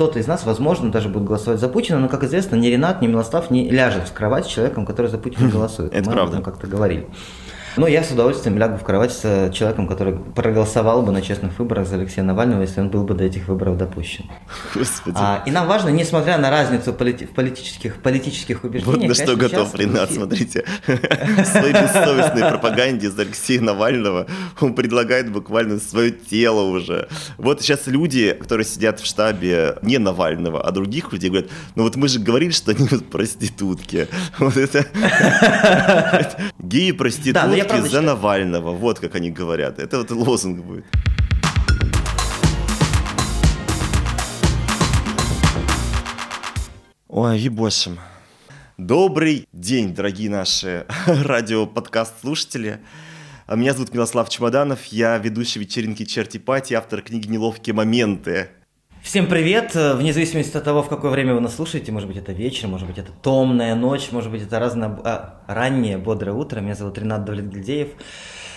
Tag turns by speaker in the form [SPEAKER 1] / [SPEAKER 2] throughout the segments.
[SPEAKER 1] кто-то из нас, возможно, даже будет голосовать за Путина, но, как известно, ни Ренат, ни Милослав не ляжет в кровать с человеком, который за Путина голосует.
[SPEAKER 2] Это
[SPEAKER 1] Мы
[SPEAKER 2] правда.
[SPEAKER 1] об этом как-то говорили. Ну, я с удовольствием лягу в кровать с человеком, который проголосовал бы на честных выборах за Алексея Навального, если он был бы до этих выборов допущен.
[SPEAKER 2] Господи.
[SPEAKER 1] А, и нам важно, несмотря на разницу полити- в политических, политических убеждениях...
[SPEAKER 2] Вот на что готов Ренат, смотрите. В своей бессовестной пропаганде за Алексея Навального он предлагает буквально свое тело уже. Вот сейчас люди, которые сидят в штабе не Навального, а других людей, говорят, ну вот мы же говорили, что они вот проститутки. Вот это...
[SPEAKER 1] Да, правда
[SPEAKER 2] за Навального. Вот как они говорят. Это вот лозунг будет. Ой, ебошим. Добрый день, дорогие наши радио-подкаст-слушатели. Меня зовут Милослав Чемоданов, я ведущий вечеринки Черти Пати, автор книги «Неловкие моменты».
[SPEAKER 1] Всем привет! Э, Вне зависимости от того, в какое время вы нас слушаете, может быть это вечер, может быть это томная ночь, может быть это разное, а, раннее бодрое утро. Меня зовут Ренат Давлетгильдеев.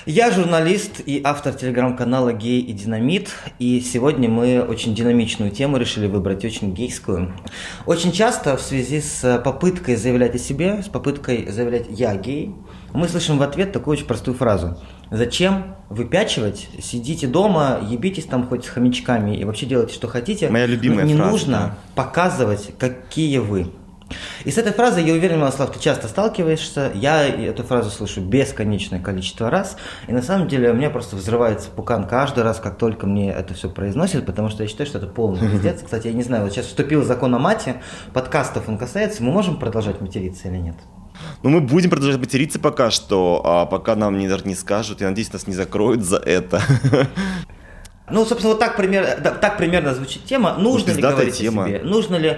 [SPEAKER 1] Я журналист и автор телеграм-канала «Гей и Динамит», и сегодня мы очень динамичную тему решили выбрать, очень гейскую. Очень часто в связи с попыткой заявлять о себе, с попыткой заявлять «я гей», мы слышим в ответ такую очень простую фразу. Зачем выпячивать? Сидите дома, ебитесь там хоть с хомячками и вообще делайте, что хотите.
[SPEAKER 2] Моя любимая
[SPEAKER 1] Но не
[SPEAKER 2] фраза,
[SPEAKER 1] нужно
[SPEAKER 2] да.
[SPEAKER 1] показывать, какие вы. И с этой фразой, я уверен, Милослав, ты часто сталкиваешься. Я эту фразу слышу бесконечное количество раз. И на самом деле у меня просто взрывается пукан каждый раз, как только мне это все произносят, потому что я считаю, что это полный пиздец. Кстати, я не знаю, вот сейчас вступил закон о мате, подкастов он касается, мы можем продолжать материться или нет?
[SPEAKER 2] Ну, мы будем продолжать материться пока что, а пока нам не, не скажут, я надеюсь, нас не закроют за это.
[SPEAKER 1] Ну, собственно, вот так, пример, так примерно звучит тема. Нужно ли
[SPEAKER 2] пиздатая
[SPEAKER 1] говорить
[SPEAKER 2] тема.
[SPEAKER 1] о себе? Нужно ли,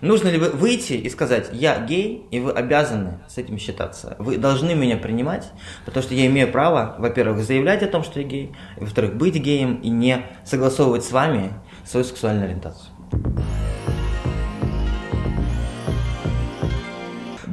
[SPEAKER 1] нужно ли вы выйти и сказать, я гей, и вы обязаны с этим считаться? Вы должны меня принимать, потому что я имею право, во-первых, заявлять о том, что я гей, и, во-вторых, быть геем и не согласовывать с вами свою сексуальную ориентацию.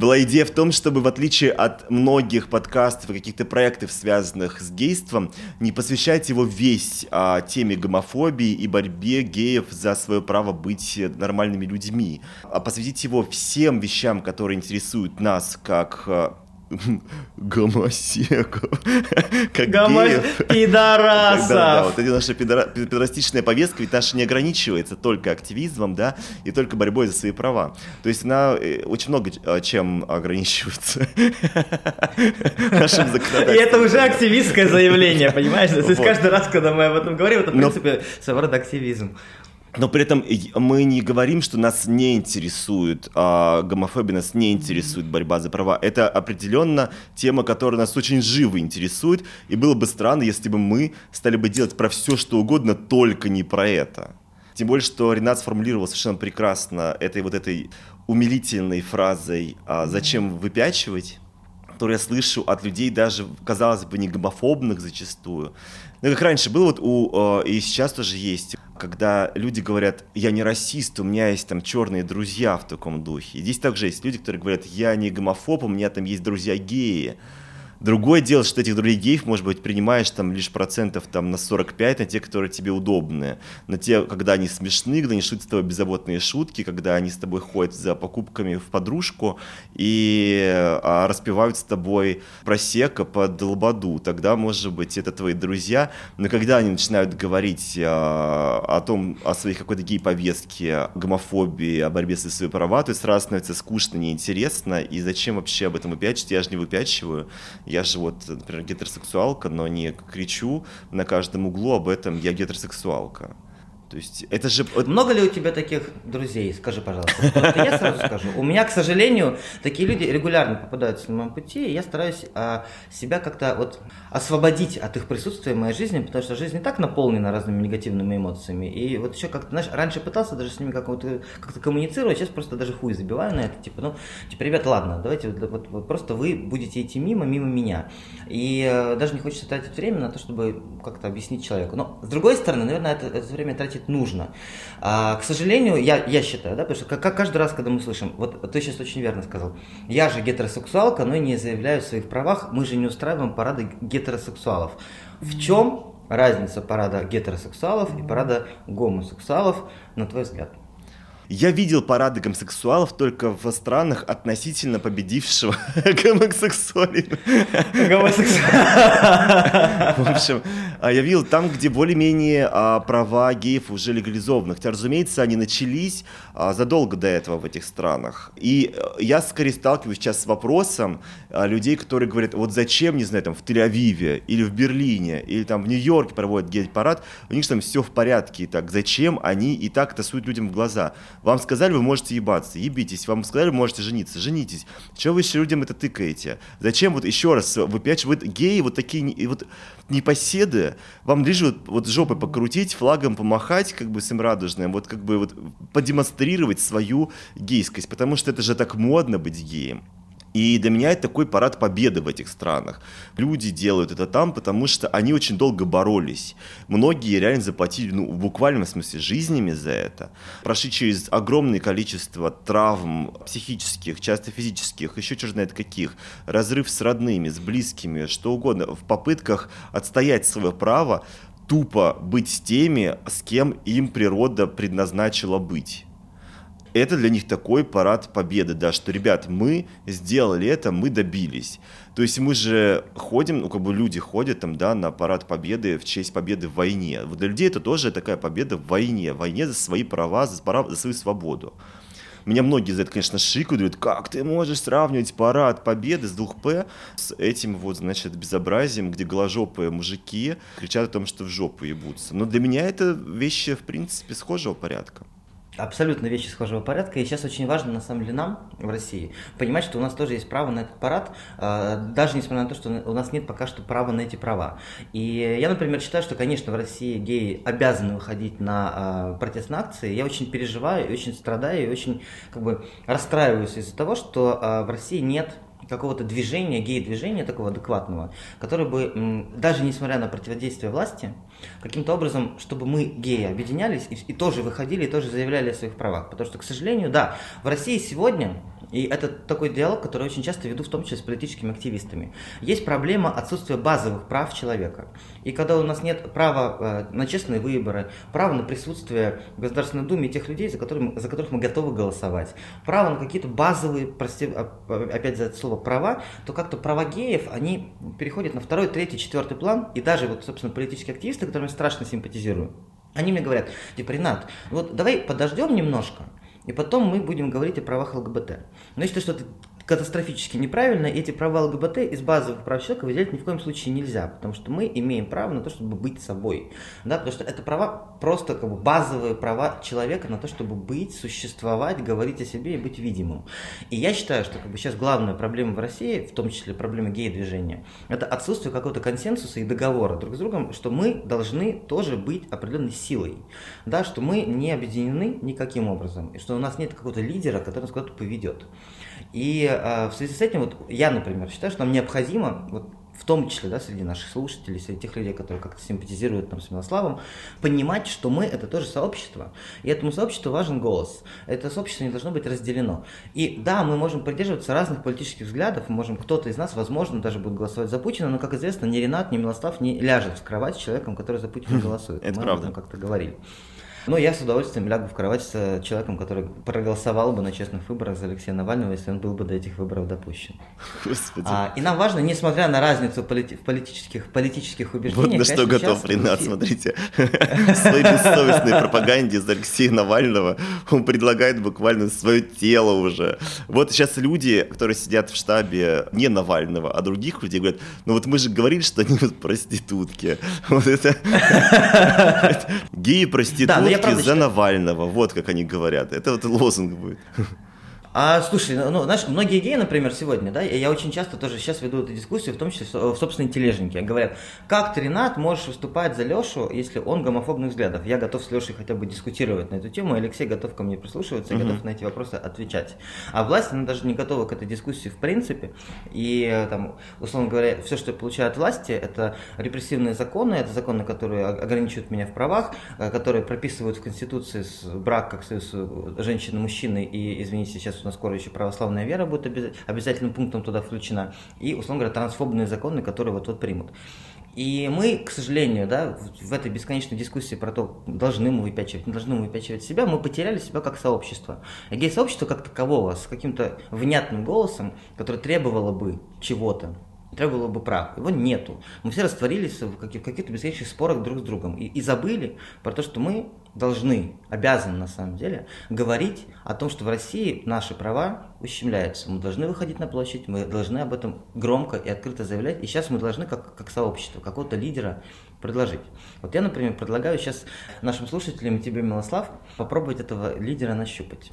[SPEAKER 2] Была идея в том, чтобы в отличие от многих подкастов и каких-то проектов, связанных с гейством, не посвящать его весь а, теме гомофобии и борьбе геев за свое право быть нормальными людьми, а посвятить его всем вещам, которые интересуют нас как а, гомосеков, как геев.
[SPEAKER 1] Пидорасов!
[SPEAKER 2] Да, да, вот эта наша пидора- пидорастичная повестка, ведь наша не ограничивается только активизмом, да, и только борьбой за свои права. То есть она э, очень много э, чем ограничивается нашим
[SPEAKER 1] И это уже активистское заявление, понимаешь? То есть каждый раз, когда мы об этом говорим, это, в принципе, своего рода активизм.
[SPEAKER 2] Но при этом мы не говорим, что нас не интересует а, гомофобия, нас не интересует борьба за права. Это определенно тема, которая нас очень живо интересует. И было бы странно, если бы мы стали бы делать про все, что угодно, только не про это. Тем более, что Ренат сформулировал совершенно прекрасно этой вот этой умилительной фразой а, «Зачем выпячивать?» которую я слышу от людей даже, казалось бы, не гомофобных зачастую. Ну, как раньше было, вот у, э, и сейчас тоже есть, когда люди говорят, я не расист, у меня есть там черные друзья в таком духе. И здесь также есть люди, которые говорят, я не гомофоб, у меня там есть друзья геи. Другое дело, что этих друзей геев, может быть, принимаешь там лишь процентов там на 45, на те, которые тебе удобны. На те, когда они смешны, когда они шутят с тобой беззаботные шутки, когда они с тобой ходят за покупками в подружку и а, распевают с тобой просека под лободу. Тогда, может быть, это твои друзья. Но когда они начинают говорить а, о том, о своей какой-то гей-повестке, гомофобии, о борьбе за свои права, то сразу становится скучно, неинтересно. И зачем вообще об этом выпячивать? Я же не выпячиваю. Я же вот, например, гетеросексуалка, но не кричу на каждом углу об этом, я гетеросексуалка. То есть это же...
[SPEAKER 1] Много ли у тебя таких друзей? Скажи, пожалуйста. Вот я сразу скажу. У меня, к сожалению, такие люди регулярно попадаются на моем пути, и я стараюсь а, себя как-то вот освободить от их присутствия в моей жизни, потому что жизнь и так наполнена разными негативными эмоциями. И вот еще как-то, знаешь, раньше пытался даже с ними как-то, как-то коммуницировать, сейчас просто даже хуй забиваю на это. Типа, ну, типа, ребят, ладно, давайте вот, вот- вот просто вы будете идти мимо, мимо меня. И э, даже не хочется тратить время на то, чтобы как-то объяснить человеку. Но, с другой стороны, наверное, это, это время тратить нужно. А, к сожалению, я, я считаю, да, потому что как, как каждый раз, когда мы слышим, вот ты сейчас очень верно сказал, я же гетеросексуалка, но и не заявляю о своих правах, мы же не устраиваем парады гетеросексуалов. В чем разница парада гетеросексуалов и парада гомосексуалов, на твой взгляд?
[SPEAKER 2] Я видел парады гомосексуалов только в странах относительно победившего гомосексуализма. В общем, а, я видел там, где более-менее а, права геев уже легализованы. Хотя, разумеется, они начались а, задолго до этого в этих странах. И э, я скорее сталкиваюсь сейчас с вопросом людей, которые говорят, вот зачем, не знаю, там в Тель-Авиве или в Берлине или там в Нью-Йорке проводят гей-парад, у них там все в порядке. И так, зачем они и так тасуют людям в глаза? Вам сказали, вы можете ебаться, ебитесь. Вам сказали, вы можете жениться, женитесь. Чего вы еще людям это тыкаете? Зачем вот еще раз, вы опять вы геи вот такие, вот непоседы, вам лишь вот, вот жопой покрутить, флагом помахать, как бы всем радужным, вот как бы вот продемонстрировать свою гейскость, потому что это же так модно быть геем. И для меня это такой парад победы в этих странах. Люди делают это там, потому что они очень долго боролись. Многие реально заплатили, ну, в буквальном смысле, жизнями за это. Прошли через огромное количество травм психических, часто физических, еще черт знает каких. Разрыв с родными, с близкими, что угодно. В попытках отстоять свое право тупо быть с теми, с кем им природа предназначила быть это для них такой парад победы, да, что, ребят, мы сделали это, мы добились. То есть мы же ходим, ну, как бы люди ходят там, да, на парад победы в честь победы в войне. Вот для людей это тоже такая победа в войне, в войне за свои права, за, права, за свою свободу. Меня многие за это, конечно, шикают, говорят, как ты можешь сравнивать парад победы с 2П с этим вот, значит, безобразием, где голожопые мужики кричат о том, что в жопу ебутся. Но для меня это вещи, в принципе, схожего порядка
[SPEAKER 1] абсолютно вещи схожего порядка. И сейчас очень важно, на самом деле, нам в России понимать, что у нас тоже есть право на этот парад, а, даже несмотря на то, что у нас нет пока что права на эти права. И я, например, считаю, что, конечно, в России геи обязаны выходить на а, протестные акции. Я очень переживаю, очень страдаю, и очень как бы расстраиваюсь из-за того, что а, в России нет какого-то движения, гей-движения такого адекватного, которое бы, даже несмотря на противодействие власти, каким-то образом, чтобы мы, геи, объединялись и, и тоже выходили, и тоже заявляли о своих правах. Потому что, к сожалению, да, в России сегодня и это такой диалог, который очень часто веду, в том числе с политическими активистами. Есть проблема отсутствия базовых прав человека. И когда у нас нет права э, на честные выборы, права на присутствие в Государственной Думе тех людей, за, которыми, за которых мы готовы голосовать, право на какие-то базовые, прости, опять за это слово, права, то как-то права геев, они переходят на второй, третий, четвертый план. И даже, вот, собственно, политические активисты, которым я страшно симпатизирую, они мне говорят, типа, Ренат, вот давай подождем немножко, и потом мы будем говорить о правах ЛГБТ. Но если что-то катастрофически неправильно, эти права ЛГБТ из базовых прав человека выделять ни в коем случае нельзя, потому что мы имеем право на то, чтобы быть собой, да, потому что это права просто как бы базовые права человека на то, чтобы быть, существовать, говорить о себе и быть видимым. И я считаю, что как бы сейчас главная проблема в России, в том числе проблема гей-движения, это отсутствие какого-то консенсуса и договора друг с другом, что мы должны тоже быть определенной силой, да, что мы не объединены никаким образом, и что у нас нет какого-то лидера, который нас куда-то поведет. И э, в связи с этим вот я, например, считаю, что нам необходимо, вот в том числе, да, среди наших слушателей, среди тех людей, которые как-то симпатизируют там, с Милославом, понимать, что мы это тоже сообщество. И этому сообществу важен голос. Это сообщество не должно быть разделено. И да, мы можем придерживаться разных политических взглядов, мы можем, кто-то из нас, возможно, даже будет голосовать за Путина, но, как известно, ни Ренат, ни Милослав не ляжет в кровать с человеком, который за Путина голосует.
[SPEAKER 2] Это
[SPEAKER 1] мы
[SPEAKER 2] правда.
[SPEAKER 1] как-то говорили. Ну, я с удовольствием лягу в кровать с человеком, который проголосовал бы на честных выборах за Алексея Навального, если он был бы до этих выборов допущен.
[SPEAKER 2] Господи.
[SPEAKER 1] А, и нам важно, несмотря на разницу полити- в политических, политических убеждениях...
[SPEAKER 2] Вот на что готов Ренат, смотрите. В своей бессовестной пропаганде за Алексея Навального он предлагает буквально свое тело уже. Вот сейчас люди, которые сидят в штабе не Навального, а других людей, говорят, ну вот мы же говорили, что они вот проститутки. Вот это... Геи-проститутки правда за Навального, вот как они говорят. Это вот лозунг будет.
[SPEAKER 1] А слушай, ну, ну, знаешь, многие геи, например, сегодня, да, я очень часто тоже сейчас веду эту дискуссию, в том числе в собственной тележнике. Говорят, как ты, Ренат, можешь выступать за Лешу, если он гомофобных взглядов? Я готов с Лешей хотя бы дискутировать на эту тему, Алексей готов ко мне прислушиваться, угу. готов на эти вопросы отвечать. А власть, она даже не готова к этой дискуссии в принципе. И там, условно говоря, все, что я получаю от власти, это репрессивные законы, это законы, которые ограничивают меня в правах, э, которые прописывают в Конституции брак как союз женщины и мужчины, и, извините, сейчас нас скоро еще православная вера будет обязательным пунктом туда включена, и, условно говоря, трансфобные законы, которые вот-вот примут. И мы, к сожалению, да, в этой бесконечной дискуссии про то, должны мы выпячивать, не должны мы выпячивать себя, мы потеряли себя как сообщество. И гей-сообщество как такового, с каким-то внятным голосом, которое требовало бы чего-то, требовало бы прав. Его нету. Мы все растворились в каких-то бесконечных спорах друг с другом и, и забыли про то, что мы должны, обязаны на самом деле, говорить о том, что в России наши права ущемляются. Мы должны выходить на площадь, мы должны об этом громко и открыто заявлять. И сейчас мы должны, как, как сообщество, какого-то лидера предложить. Вот я, например, предлагаю сейчас нашим слушателям тебе, Милослав, попробовать этого лидера нащупать.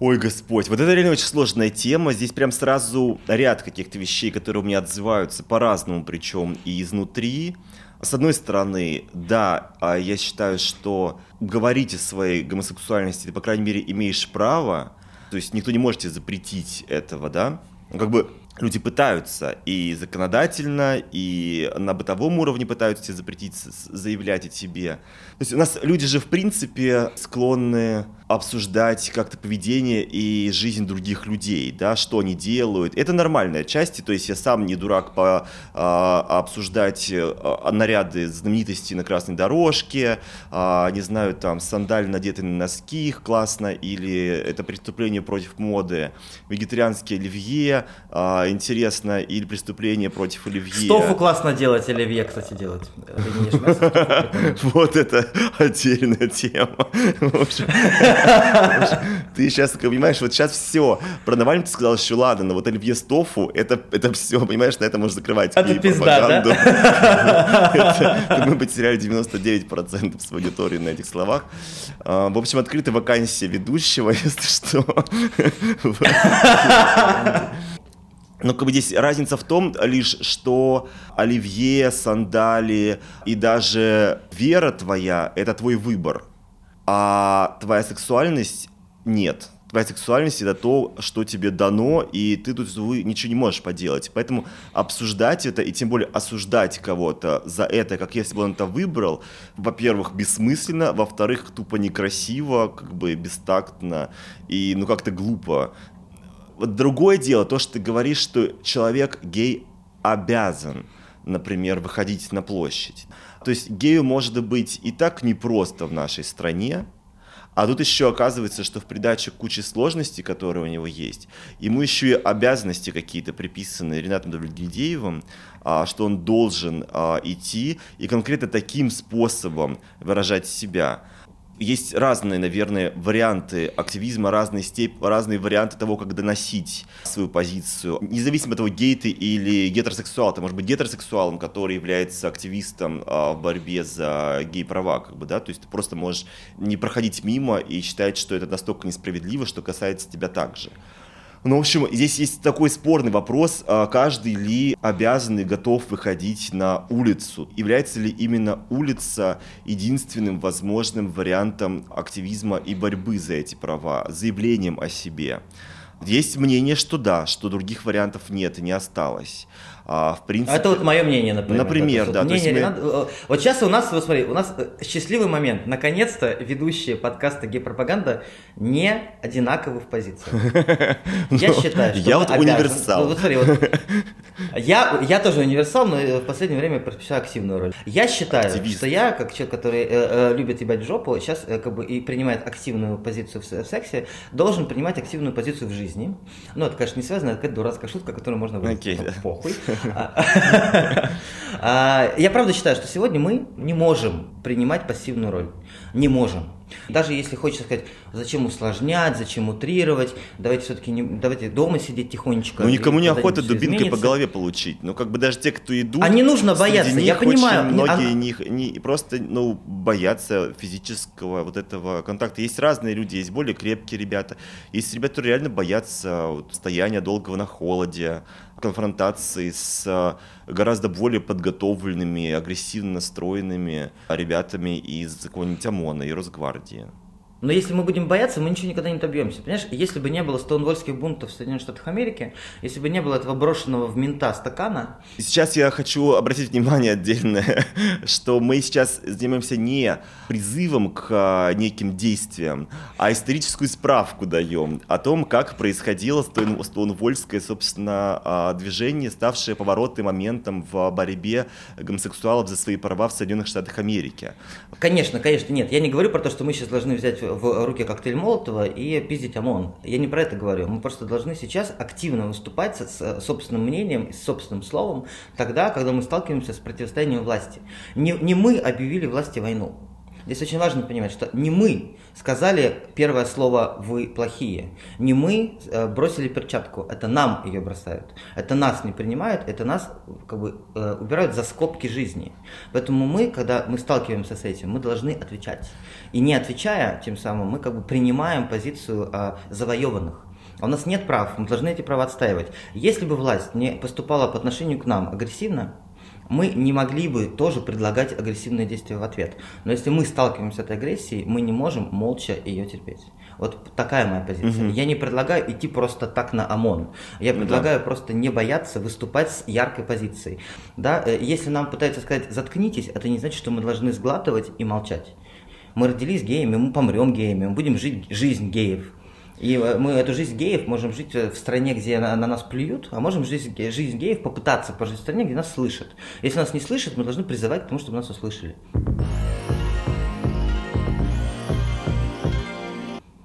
[SPEAKER 2] Ой, Господь, вот это реально очень сложная тема. Здесь прям сразу ряд каких-то вещей, которые у меня отзываются по-разному, причем и изнутри. С одной стороны, да, а я считаю, что говорить о своей гомосексуальности, ты, по крайней мере, имеешь право, то есть никто не может тебе запретить этого, да, ну, как бы люди пытаются и законодательно, и на бытовом уровне пытаются тебе запретить заявлять о тебе. То есть у нас люди же в принципе склонны обсуждать как-то поведение и жизнь других людей, да, что они делают. Это нормальная часть, то есть я сам не дурак по а, обсуждать а, наряды знаменитостей на красной дорожке, а, не знаю, там, сандаль надеты на носки, их классно, или это преступление против моды, вегетарианские оливье, а, интересно, или преступление против оливье.
[SPEAKER 1] Стофу классно делать, оливье, кстати, делать.
[SPEAKER 2] Вот это отдельная тема. Ты сейчас, понимаешь, вот сейчас все. Про Навального ты сказал, что ладно, но вот Оливье Стофу, это, это все, понимаешь, на это можно закрывать.
[SPEAKER 1] Это пизда, да?
[SPEAKER 2] Мы потеряли 99% своей аудитории на этих словах. А, в общем, открытая вакансия ведущего, если что. Но как бы здесь разница в том лишь, что оливье, сандали и даже вера твоя – это твой выбор а твоя сексуальность нет. Твоя сексуальность это то, что тебе дано, и ты тут ничего не можешь поделать. Поэтому обсуждать это и тем более осуждать кого-то за это, как если бы он это выбрал, во-первых, бессмысленно, во-вторых, тупо некрасиво, как бы бестактно и ну как-то глупо. Вот другое дело, то, что ты говоришь, что человек гей обязан, например, выходить на площадь. То есть гею может быть и так непросто в нашей стране, а тут еще оказывается, что в придаче куче сложностей, которые у него есть, ему еще и обязанности какие-то приписаны Ренатом Давлетгильдеевым, а, что он должен а, идти и конкретно таким способом выражать себя есть разные, наверное, варианты активизма, разные, степ... разные варианты того, как доносить свою позицию. Независимо от того, гей ты или гетеросексуал, ты может быть гетеросексуалом, который является активистом а, в борьбе за гей-права, как бы, да, то есть ты просто можешь не проходить мимо и считать, что это настолько несправедливо, что касается тебя также. Ну, в общем, здесь есть такой спорный вопрос, а каждый ли обязан и готов выходить на улицу. Является ли именно улица единственным возможным вариантом активизма и борьбы за эти права, заявлением о себе. Есть мнение, что да, что других вариантов нет и не осталось.
[SPEAKER 1] А, в принципе... Это вот мое мнение, например.
[SPEAKER 2] Например,
[SPEAKER 1] да.
[SPEAKER 2] да
[SPEAKER 1] мнение мы... Э, вот сейчас у нас, вот смотри, у нас э, счастливый момент. Наконец-то ведущие подкаста «Гей-пропаганда» не одинаковы в позициях. Я ну, считаю, что
[SPEAKER 2] Я вот универсал. Вот смотри, вот,
[SPEAKER 1] я, я тоже универсал, но в последнее время предпочитаю активную роль. Я считаю, Активист. что я, как человек, который э, э, любит ебать в жопу, сейчас э, как бы и принимает активную позицию в, в сексе, должен принимать активную позицию в жизни. Ну, это, конечно, не связано, это какая-то дурацкая шутка, которую можно выйти. Okay, да. Похуй. А, я правда считаю, что сегодня мы не можем принимать пассивную роль. Не можем. Даже если хочется сказать, зачем усложнять, зачем утрировать, давайте все-таки не, давайте дома сидеть тихонечко.
[SPEAKER 2] Ну никому не охота дубинкой изменится. по голове получить. Ну как бы даже те, кто идут.
[SPEAKER 1] А не нужно бояться, я понимаю.
[SPEAKER 2] Многие а... них не, просто ну, боятся физического вот этого контакта. Есть разные люди, есть более крепкие ребята, есть ребята, которые реально боятся вот, стояния долгого на холоде, конфронтации с э, гораздо более подготовленными, агрессивно настроенными ребятами из какого-нибудь ОМОНа и Росгвардии.
[SPEAKER 1] Но если мы будем бояться, мы ничего никогда не добьемся. Понимаешь, если бы не было стоунвольских бунтов в Соединенных Штатах Америки, если бы не было этого брошенного в мента стакана...
[SPEAKER 2] Сейчас я хочу обратить внимание отдельно, что мы сейчас занимаемся не призывом к а, неким действиям, а историческую справку даем о том, как происходило стоунвольское, собственно, а, движение, ставшее поворотным моментом в борьбе гомосексуалов за свои права в Соединенных Штатах Америки.
[SPEAKER 1] Конечно, конечно, нет. Я не говорю про то, что мы сейчас должны взять в руки коктейль Молотова и пиздить ОМОН. Я не про это говорю. Мы просто должны сейчас активно выступать с собственным мнением, с собственным словом, тогда, когда мы сталкиваемся с противостоянием власти. Не, не мы объявили власти войну. Здесь очень важно понимать, что не мы сказали первое слово «вы плохие», не мы э, бросили перчатку, это нам ее бросают, это нас не принимают, это нас как бы э, убирают за скобки жизни. Поэтому мы, когда мы сталкиваемся с этим, мы должны отвечать. И не отвечая, тем самым мы как бы принимаем позицию э, завоеванных. А у нас нет прав, мы должны эти права отстаивать. Если бы власть не поступала по отношению к нам агрессивно, мы не могли бы тоже предлагать агрессивные действия в ответ. Но если мы сталкиваемся с этой агрессией, мы не можем молча ее терпеть. Вот такая моя позиция. Угу. Я не предлагаю идти просто так на ОМОН. Я предлагаю да. просто не бояться выступать с яркой позицией. Да? Э, если нам пытаются сказать «заткнитесь», это не значит, что мы должны сглатывать и молчать. Мы родились геями, мы помрем геями, мы будем жить жизнь геев. И э, мы эту жизнь геев можем жить э, в стране, где на, на нас плюют, а можем жить жизнь геев попытаться пожить в стране, где нас слышат. Если нас не слышат, мы должны призывать к тому, чтобы нас услышали.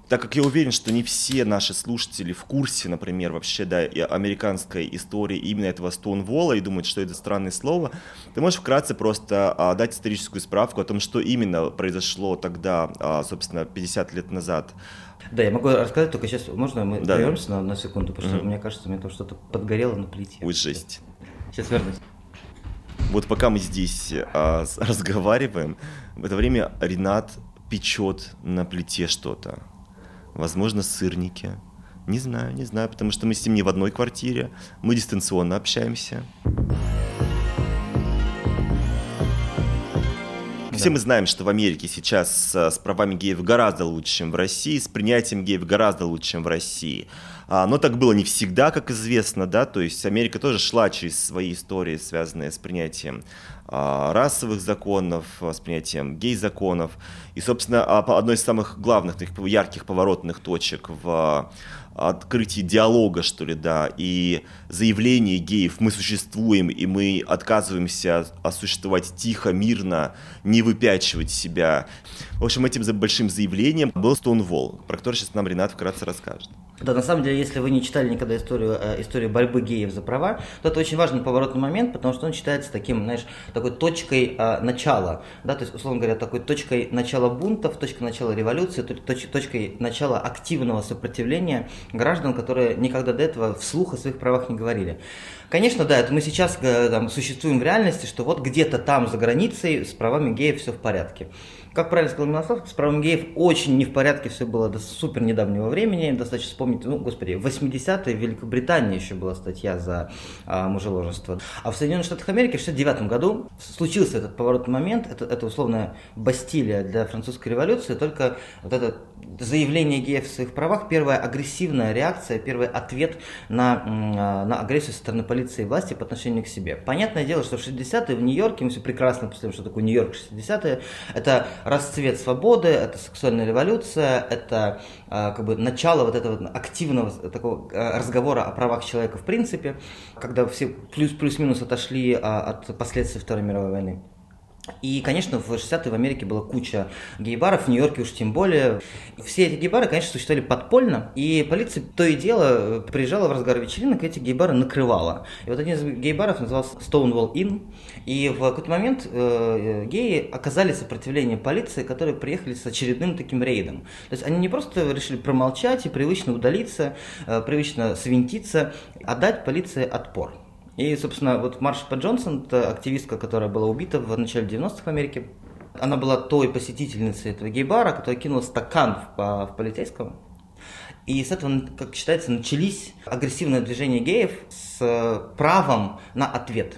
[SPEAKER 2] так как я уверен, что не все наши слушатели в курсе, например, вообще, да, американской истории именно этого Стоунволла и думают, что это странное слово, ты можешь вкратце просто а, дать историческую справку о том, что именно произошло тогда, а, собственно, 50 лет назад
[SPEAKER 1] да, я могу рассказать, только сейчас можно мы да, прервемся на, на секунду, потому что mm-hmm. мне кажется, у меня там что-то подгорело на плите.
[SPEAKER 2] Ой, жесть.
[SPEAKER 1] Сейчас вернусь.
[SPEAKER 2] Вот пока мы здесь а, разговариваем, в это время Ренат печет на плите что-то. Возможно, сырники. Не знаю, не знаю, потому что мы с ним не в одной квартире, мы дистанционно общаемся. Все мы знаем, что в Америке сейчас с правами геев гораздо лучше, чем в России, с принятием геев гораздо лучше, чем в России. А, но так было не всегда, как известно, да, то есть Америка тоже шла через свои истории, связанные с принятием а, расовых законов, с принятием гей-законов. И, собственно, а, одной из самых главных, таких ярких поворотных точек в открытии диалога, что ли, да, и заявление геев «мы существуем, и мы отказываемся существовать тихо, мирно, не выпячивать себя». В общем, этим большим заявлением был Stonewall, про который сейчас нам Ренат вкратце расскажет.
[SPEAKER 1] Да, на самом деле, если вы не читали никогда историю, э, историю борьбы геев за права, то это очень важный поворотный момент, потому что он считается таким, знаешь, такой точкой э, начала, да, то есть, условно говоря, такой точкой начала бунтов, точкой начала революции, точ, точкой начала активного сопротивления граждан, которые никогда до этого вслух о своих правах не говорили. Конечно, да, это мы сейчас э, там, существуем в реальности, что вот где-то там за границей с правами геев все в порядке. Как правильно сказал Милослав, с правом геев очень не в порядке все было до супер недавнего времени. Достаточно вспомнить, ну, господи, в 80-е в Великобритании еще была статья за а, мужеложество. А в Соединенных Штатах Америки в 69 году случился этот поворотный момент. Это, это условная Бастилия для французской революции. Только вот это заявление геев в своих правах, первая агрессивная реакция, первый ответ на, а, на агрессию со стороны полиции и власти по отношению к себе. Понятное дело, что в 60-е в Нью-Йорке, мы все прекрасно представляем, что такое Нью-Йорк 60-е, это расцвет свободы, это сексуальная революция, это э, как бы начало вот этого активного такого э, разговора о правах человека в принципе, когда все плюс-плюс-минус отошли э, от последствий Второй мировой войны. И, конечно, в 60-е в Америке была куча гей-баров, в Нью-Йорке уж тем более. Все эти гей-бары, конечно, существовали подпольно, и полиция то и дело приезжала в разгар вечеринок, и эти гей-бары накрывала. И вот один из гей-баров назывался Stonewall Inn, и в какой-то момент э, э, геи оказали сопротивление полиции, которые приехали с очередным таким рейдом. То есть они не просто решили промолчать и привычно удалиться, э, привычно свинтиться, а дать полиции отпор. И, собственно, вот Марша Джонсон, это активистка, которая была убита в начале 90-х в Америке, она была той посетительницей этого гей-бара, которая кинула стакан в, в полицейского. И с этого, как считается, начались агрессивные движения геев с правом на ответ.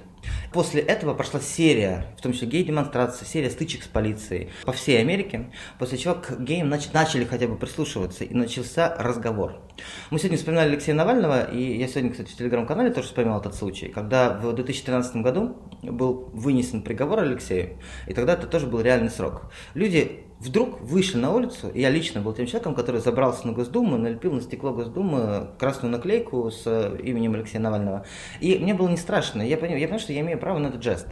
[SPEAKER 1] После этого прошла серия, в том числе гей-демонстрации, серия стычек с полицией по всей Америке, после чего к геям нач- начали хотя бы прислушиваться, и начался разговор. Мы сегодня вспоминали Алексея Навального, и я сегодня, кстати, в телеграм-канале тоже вспоминал этот случай, когда в 2013 году был вынесен приговор Алексею, и тогда это тоже был реальный срок. Люди вдруг вышли на улицу, и я лично был тем человеком, который забрался на Госдуму, налепил на стекло Госдумы красную наклейку с именем Алексея Навального. И мне было не страшно. Я понял, я понял что я имею право на этот жест.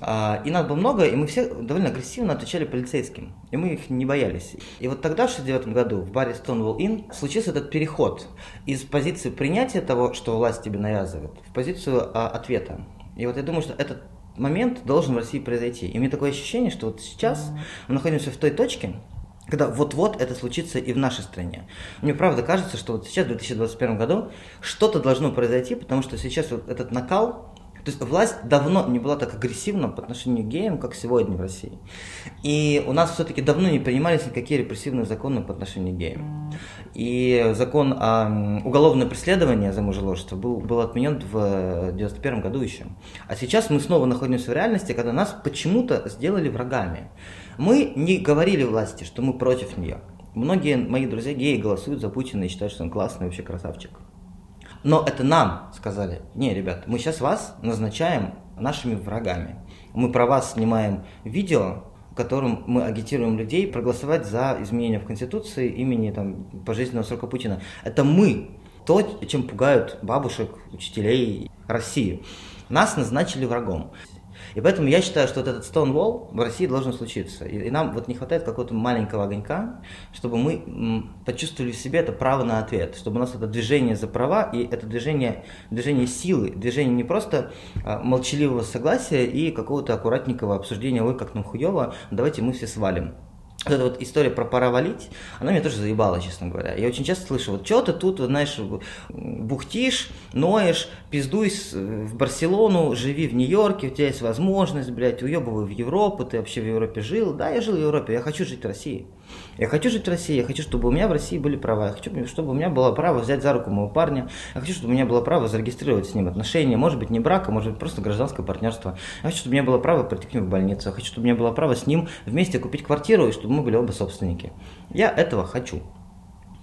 [SPEAKER 1] А, и нас было много, и мы все довольно агрессивно отвечали полицейским. И мы их не боялись. И вот тогда, в 69 году, в баре Stonewall Inn случился этот переход из позиции принятия того, что власть тебе навязывает, в позицию а, ответа. И вот я думаю, что этот момент должен в России произойти. И у меня такое ощущение, что вот сейчас мы находимся в той точке, когда вот-вот это случится и в нашей стране. Мне правда кажется, что вот сейчас, в 2021 году, что-то должно произойти, потому что сейчас вот этот накал то есть власть давно не была так агрессивна по отношению к геям, как сегодня в России. И у нас все-таки давно не принимались никакие репрессивные законы по отношению к геям. И закон о уголовное преследование за мужеложество был, был отменен в 91 году еще. А сейчас мы снова находимся в реальности, когда нас почему-то сделали врагами. Мы не говорили власти, что мы против нее. Многие мои друзья геи голосуют за Путина и считают, что он классный вообще красавчик. Но это нам сказали, не, ребят, мы сейчас вас назначаем нашими врагами. Мы про вас снимаем видео, в котором мы агитируем людей проголосовать за изменения в Конституции имени там, пожизненного срока Путина. Это мы, то, чем пугают бабушек, учителей России. Нас назначили врагом. И поэтому я считаю, что вот этот Stonewall в России должен случиться. И, и нам вот не хватает какого-то маленького огонька, чтобы мы почувствовали в себе это право на ответ, чтобы у нас это движение за права и это движение, движение силы, движение не просто а, молчаливого согласия и какого-то аккуратненького обсуждения, ой, как нам хуево, давайте мы все свалим вот эта вот история про пора валить, она меня тоже заебала, честно говоря. Я очень часто слышу, вот что ты тут, вот, знаешь, бухтишь, ноешь, пиздуй в Барселону, живи в Нью-Йорке, у тебя есть возможность, блядь, уебывай в Европу, ты вообще в Европе жил. Да, я жил в Европе, я хочу жить в России. Я хочу жить в России, я хочу, чтобы у меня в России были права, я хочу, чтобы у меня было право взять за руку моего парня, я хочу, чтобы у меня было право зарегистрировать с ним отношения, может быть, не брака, может быть, просто гражданское партнерство. Я хочу, чтобы у меня было право прийти к нему в больницу, я хочу, чтобы у меня было право с ним вместе купить квартиру, и чтобы мы были оба собственники. Я этого хочу.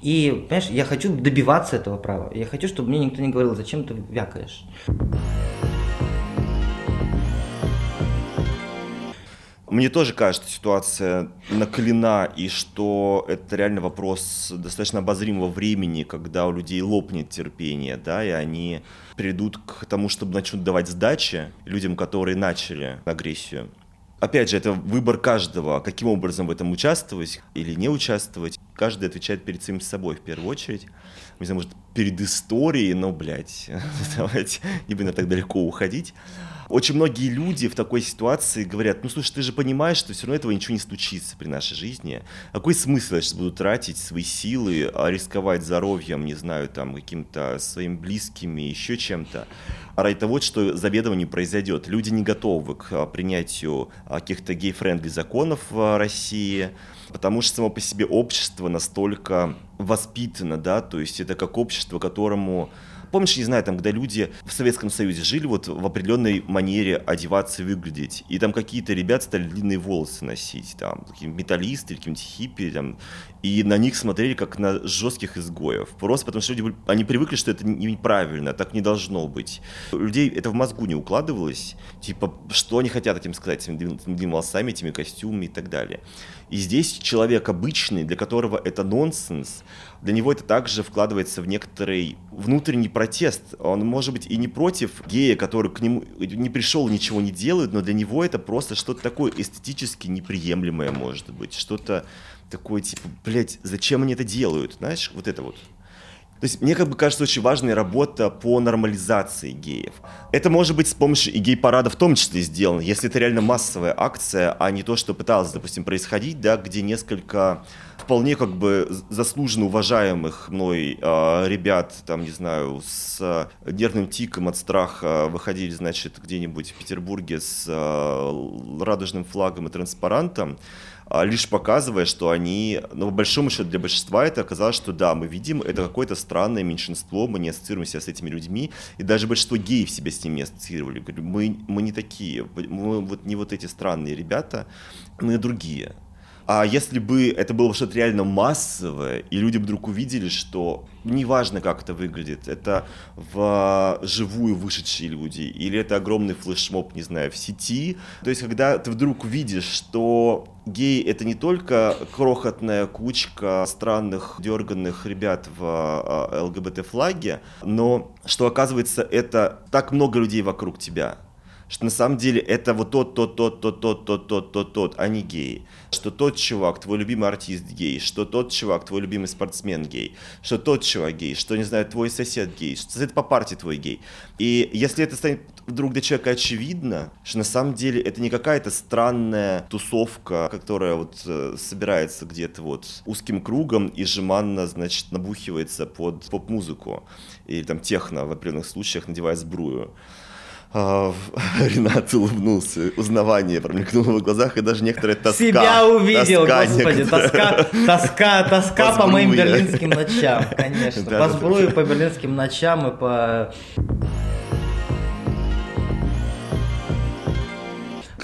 [SPEAKER 1] И, понимаешь, я хочу добиваться этого права. Я хочу, чтобы мне никто не говорил, зачем ты вякаешь.
[SPEAKER 2] Мне тоже кажется, ситуация накалена, и что это реально вопрос достаточно обозримого времени, когда у людей лопнет терпение, да, и они придут к тому, чтобы начнут давать сдачи людям, которые начали агрессию. Опять же, это выбор каждого, каким образом в этом участвовать или не участвовать. Каждый отвечает перед самим собой в первую очередь. Не знаю, может, перед историей, но, блядь, давайте не будем так далеко уходить очень многие люди в такой ситуации говорят, ну слушай, ты же понимаешь, что все равно этого ничего не случится при нашей жизни. Какой смысл я сейчас буду тратить свои силы, а рисковать здоровьем, не знаю, там, каким-то своими близкими, еще чем-то, а ради того, что заведомо не произойдет. Люди не готовы к а, принятию а, каких-то gay-friendly законов в России, потому что само по себе общество настолько воспитано, да, то есть это как общество, которому помнишь, не знаю, там, когда люди в Советском Союзе жили вот в определенной манере одеваться выглядеть, и там какие-то ребята стали длинные волосы носить, там, какие металлисты какие-нибудь хиппи, там, и на них смотрели как на жестких изгоев. Просто потому что люди, они привыкли, что это неправильно, так не должно быть. У людей это в мозгу не укладывалось, типа, что они хотят этим сказать, этими длинными волосами, этими костюмами и так далее. И здесь человек обычный, для которого это нонсенс, для него это также вкладывается в некоторый внутренний протест. Он может быть и не против гея, который к нему не пришел, ничего не делает, но для него это просто что-то такое эстетически неприемлемое может быть. Что-то такое, типа, блядь, зачем они это делают? Знаешь, вот это вот. То есть мне как бы кажется очень важной работа по нормализации геев. Это может быть с помощью и гей-парада в том числе сделано, если это реально массовая акция, а не то, что пыталось, допустим, происходить, да, где несколько вполне как бы заслуженно уважаемых мной э, ребят, там, не знаю, с нервным тиком от страха выходили, значит, где-нибудь в Петербурге с э, радужным флагом и транспарантом, лишь показывая, что они, ну, по большому счету для большинства это оказалось, что да, мы видим, это какое-то странное меньшинство, мы не ассоциируем себя с этими людьми, и даже большинство геев себя с ними ассоциировали. Говорю, мы, мы не такие, мы вот не вот эти странные ребята, мы другие. А если бы это было что-то реально массовое, и люди вдруг увидели, что неважно, как это выглядит, это в живую вышедшие люди, или это огромный флешмоб, не знаю, в сети. То есть, когда ты вдруг увидишь, что гей это не только крохотная кучка странных, дерганных ребят в а, ЛГБТ-флаге, но что, оказывается, это так много людей вокруг тебя, что на самом деле это вот тот, тот, тот, тот, тот, тот, тот, тот, тот, а не гей. Что тот чувак, твой любимый артист гей, что тот чувак, твой любимый спортсмен гей, что тот чувак гей, что, не знаю, твой сосед гей, что сосед по партии твой гей. И если это станет вдруг для человека очевидно, что на самом деле это не какая-то странная тусовка, которая вот э, собирается где-то вот узким кругом и жеманно, значит, набухивается под поп-музыку или там техно в определенных случаях, надевая сбрую. А, Ренат улыбнулся, узнавание промелькнуло в глазах, и даже некоторая тоска.
[SPEAKER 1] Себя увидел, тоска господи, тоска, тоска, тоска по, по моим берлинским ночам, конечно. Да, по сбрую, по берлинским ночам и по...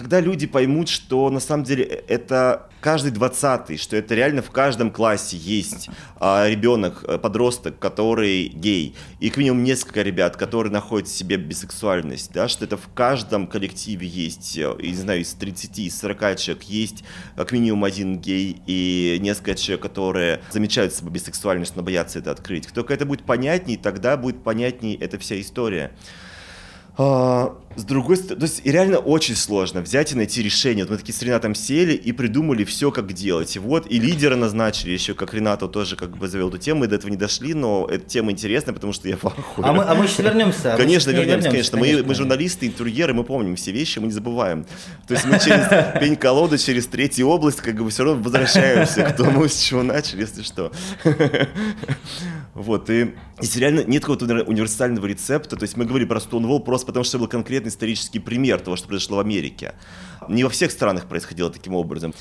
[SPEAKER 2] когда люди поймут, что на самом деле это каждый двадцатый, что это реально в каждом классе есть а, ребенок, э, подросток, который гей, и к минимум несколько ребят, которые находят в себе бисексуальность, да, что это в каждом коллективе есть, э, не знаю, из 30, из 40 человек есть как минимум один гей и несколько человек, которые замечают себе бисексуальность, но боятся это открыть. Только это будет понятней, тогда будет понятней эта вся история. А, с другой стороны, то есть реально очень сложно взять и найти решение. Вот мы такие с Ренатом сели и придумали все, как делать. И вот, и лидера назначили еще, как Ренату тоже как бы завел эту тему, мы до этого не дошли, но эта тема интересная, потому что я в
[SPEAKER 1] А мы, а мы сейчас вернемся.
[SPEAKER 2] Конечно, вернемся, конечно. Мы, мы журналисты, интервьюеры, мы помним все вещи, мы не забываем. То есть мы через пень-колоду, через третью область, как бы все равно возвращаемся к тому, с чего начали, если что. Вот, и если реально нет какого-то универсального рецепта, то есть мы говорили про Stonewall просто потому, что это был конкретный исторический пример того, что произошло в Америке. Не во всех странах происходило таким образом.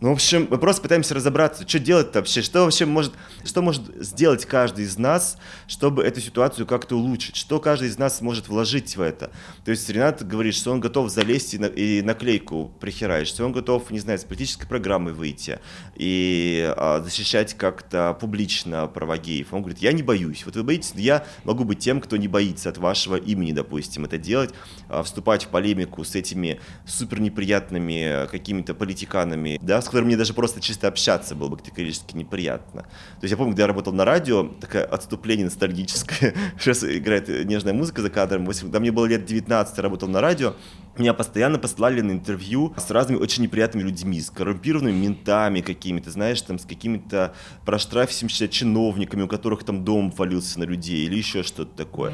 [SPEAKER 2] Ну, в общем, мы просто пытаемся разобраться, что делать-то вообще, что вообще может, что может сделать каждый из нас, чтобы эту ситуацию как-то улучшить, что каждый из нас может вложить в это. То есть Ренат говорит, что он готов залезть и, на, и наклейку прихерать, что он готов, не знаю, с политической программой выйти и а, защищать как-то публично права геев. Он говорит, я не боюсь. Вот вы боитесь, я могу быть тем, кто не боится от вашего имени, допустим, это делать, а, вступать в полемику с этими супер неприятными какими-то политиканами, да, с которым мне даже просто чисто общаться было бы категорически неприятно. То есть я помню, когда я работал на радио, такое отступление ностальгическое, сейчас играет нежная музыка за кадром, когда мне было лет 19, я работал на радио, меня постоянно послали на интервью с разными очень неприятными людьми, с коррумпированными ментами какими-то, знаешь, там, с какими-то проштрафившимися чиновниками, у которых там дом валился на людей или еще что-то такое.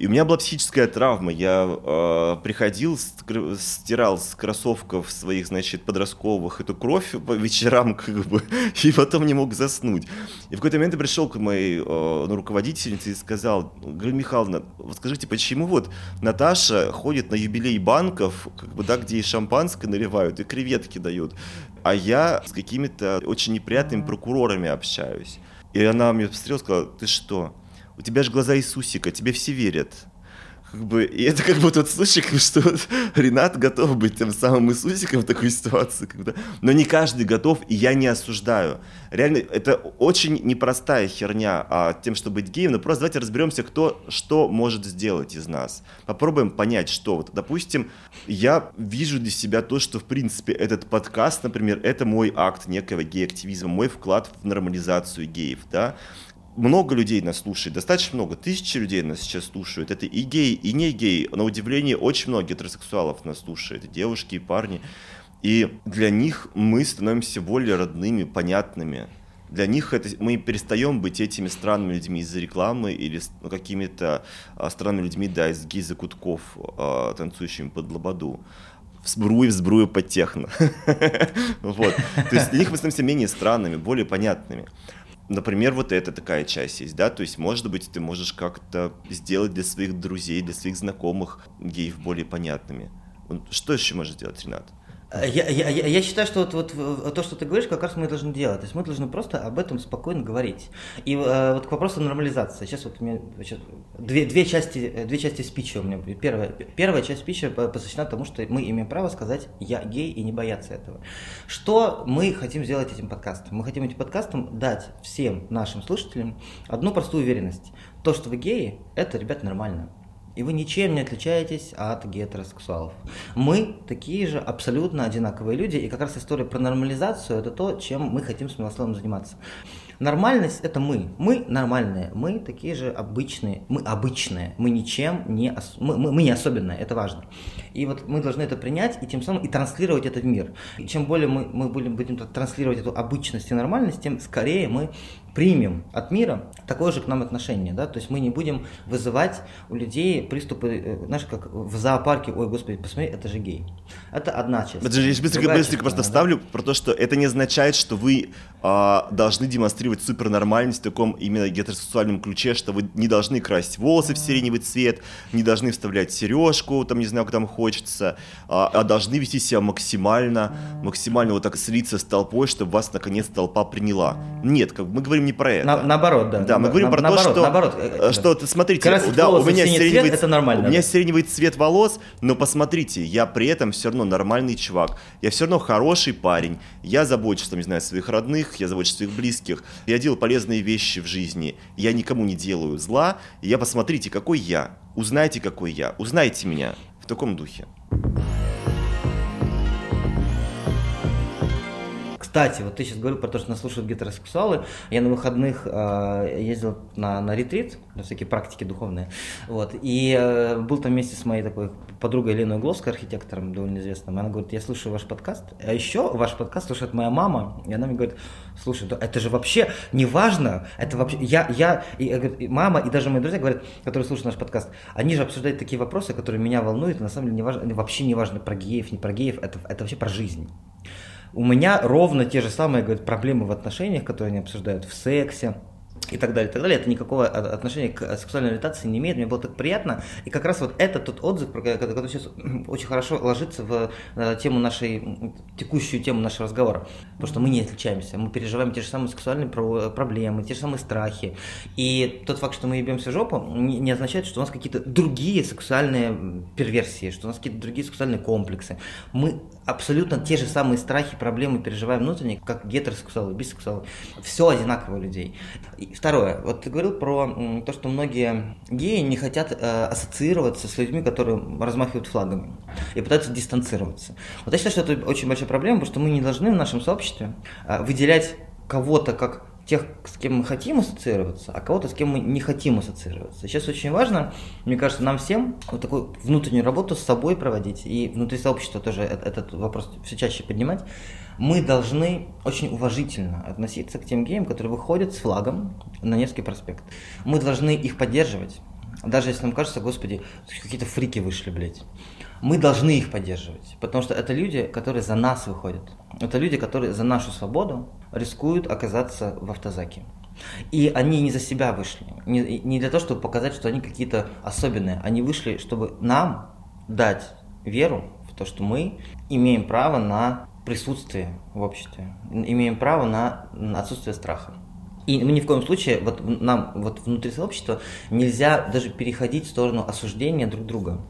[SPEAKER 2] И у меня была психическая травма. Я э, приходил, стирал с кроссовков своих, значит, подростковых эту кровь по вечерам, как бы, и потом не мог заснуть. И в какой-то момент я пришел к моей э, ну, руководительнице и сказал, Галина Михайловна, вот скажите, почему вот Наташа ходит на юбилей банков, как бы, да, где и шампанское наливают, и креветки дают, а я с какими-то очень неприятными прокурорами общаюсь. И она мне посмотрела и сказала, ты что, у тебя же глаза Иисусика, тебе все верят. Как бы, и это как бы тот случай, что Ренат готов быть тем самым Иисусиком в такой ситуации. Когда... Но не каждый готов, и я не осуждаю. Реально, это очень непростая херня а, тем, чтобы быть геем, но просто давайте разберемся, кто что может сделать из нас. Попробуем понять, что. Вот, допустим, я вижу для себя то, что, в принципе, этот подкаст, например, это мой акт некого гей-активизма, мой вклад в нормализацию геев, да много людей нас слушает, достаточно много, тысячи людей нас сейчас слушают. Это и гей, и не гей. На удивление, очень много гетеросексуалов нас слушает, девушки, и парни. И для них мы становимся более родными, понятными. Для них это, мы перестаем быть этими странными людьми из-за рекламы или ну, какими-то а, странными людьми, да, из гиза-кутков, а, танцующими под лободу в сбруе, в сбруе под техно. Вот. То есть для них мы становимся менее странными, более понятными например, вот эта такая часть есть, да, то есть, может быть, ты можешь как-то сделать для своих друзей, для своих знакомых геев более понятными. Что еще можно сделать, Ренат?
[SPEAKER 1] Я, я, я, я считаю, что вот, вот то, что ты говоришь, как раз мы должны делать. То есть мы должны просто об этом спокойно говорить. И э, вот к вопросу нормализации. Сейчас вот у меня сейчас две, две, части, две части спича у меня будет. Первая, первая часть спича посвящена тому, что мы имеем право сказать «я гей» и не бояться этого. Что мы хотим сделать этим подкастом? Мы хотим этим подкастом дать всем нашим слушателям одну простую уверенность. То, что вы геи, это, ребят, нормально. И вы ничем не отличаетесь от гетеросексуалов. Мы такие же абсолютно одинаковые люди, и как раз история про нормализацию – это то, чем мы хотим с Милославом заниматься. Нормальность – это мы. Мы нормальные, мы такие же обычные, мы обычные, мы ничем не, ос... мы, мы, мы не особенные, это важно. И вот мы должны это принять и тем самым и транслировать это в мир. И чем более мы, мы будем, будем транслировать эту обычность и нормальность, тем скорее мы примем от мира такое же к нам отношение, да, то есть мы не будем вызывать у людей приступы, э, знаешь, как в зоопарке, ой, господи, посмотри, это же гей. Это одна часть.
[SPEAKER 2] Подожди, я быстренько, быстренько просто да? вставлю про то, что это не означает, что вы а, должны демонстрировать супернормальность в таком именно гетеросексуальном ключе, что вы не должны красить волосы в сиреневый цвет, не должны вставлять сережку, там, не знаю, как там хочется, а, а должны вести себя максимально, максимально вот так слиться с толпой, чтобы вас наконец толпа приняла. Нет, как мы говорим не про это.
[SPEAKER 1] На, наоборот, да.
[SPEAKER 2] Да, мы говорим на, про наоборот, то, что, наоборот, э, что да. смотрите,
[SPEAKER 1] Красить да, у меня сиреневый цвет, это нормально.
[SPEAKER 2] У меня сиреневый цвет волос, но посмотрите, я при этом все равно нормальный чувак, я все равно хороший парень, я забочусь, там, не знаю, своих родных, я забочусь своих близких, я делаю полезные вещи в жизни, я никому не делаю зла, я посмотрите, какой я, узнайте, какой я, узнайте меня в таком духе.
[SPEAKER 1] Кстати, вот ты сейчас говорил про то, что нас слушают гетеросексуалы. Я на выходных э, ездил на, на ретрит, на всякие практики духовные. Вот, и э, был там вместе с моей такой подругой Леной Угловской, архитектором довольно известным. Она говорит, я слушаю ваш подкаст. А еще ваш подкаст слушает моя мама. И она мне говорит, слушай, это же вообще не важно. Это вообще... Я, я, и, и мама, и даже мои друзья говорят, которые слушают наш подкаст, они же обсуждают такие вопросы, которые меня волнуют. На самом деле не важно, вообще не важно про геев, не про геев. Это, это вообще про жизнь. У меня ровно те же самые говорят, проблемы в отношениях, которые они обсуждают в сексе, и так далее, и так далее. Это никакого отношения к сексуальной ориентации не имеет. Мне было так приятно. И как раз вот это тот отзыв, который сейчас очень хорошо ложится в э, тему нашей, текущую тему нашего разговора. Потому что мы не отличаемся. Мы переживаем те же самые сексуальные проблемы, те же самые страхи. И тот факт, что мы ебемся в жопу, не означает, что у нас какие-то другие сексуальные перверсии, что у нас какие-то другие сексуальные комплексы. Мы абсолютно те же самые страхи, проблемы переживаем внутренне, как гетеросексуалы, бисексуалы. Все одинаково у людей. И второе. Вот ты говорил про то, что многие геи не хотят э, ассоциироваться с людьми, которые размахивают флагами и пытаются дистанцироваться. Вот я считаю, что это очень большая проблема, потому что мы не должны в нашем сообществе э, выделять кого-то как тех, с кем мы хотим ассоциироваться, а кого-то, с кем мы не хотим ассоциироваться. Сейчас очень важно, мне кажется, нам всем вот такую внутреннюю работу с собой проводить и внутри сообщества тоже этот вопрос все чаще поднимать. Мы должны очень уважительно относиться к тем геям, которые выходят с флагом на Невский проспект. Мы должны их поддерживать. Даже если нам кажется, господи, какие-то фрики вышли, блядь. Мы должны их поддерживать, потому что это люди, которые за нас выходят. Это люди, которые за нашу свободу рискуют оказаться в автозаке. И они не за себя вышли, не, для того, чтобы показать, что они какие-то особенные. Они вышли, чтобы нам дать веру в то, что мы имеем право на присутствие в обществе, имеем право на отсутствие страха. И мы ни в коем случае, вот нам вот внутри сообщества нельзя даже переходить в сторону осуждения друг друга.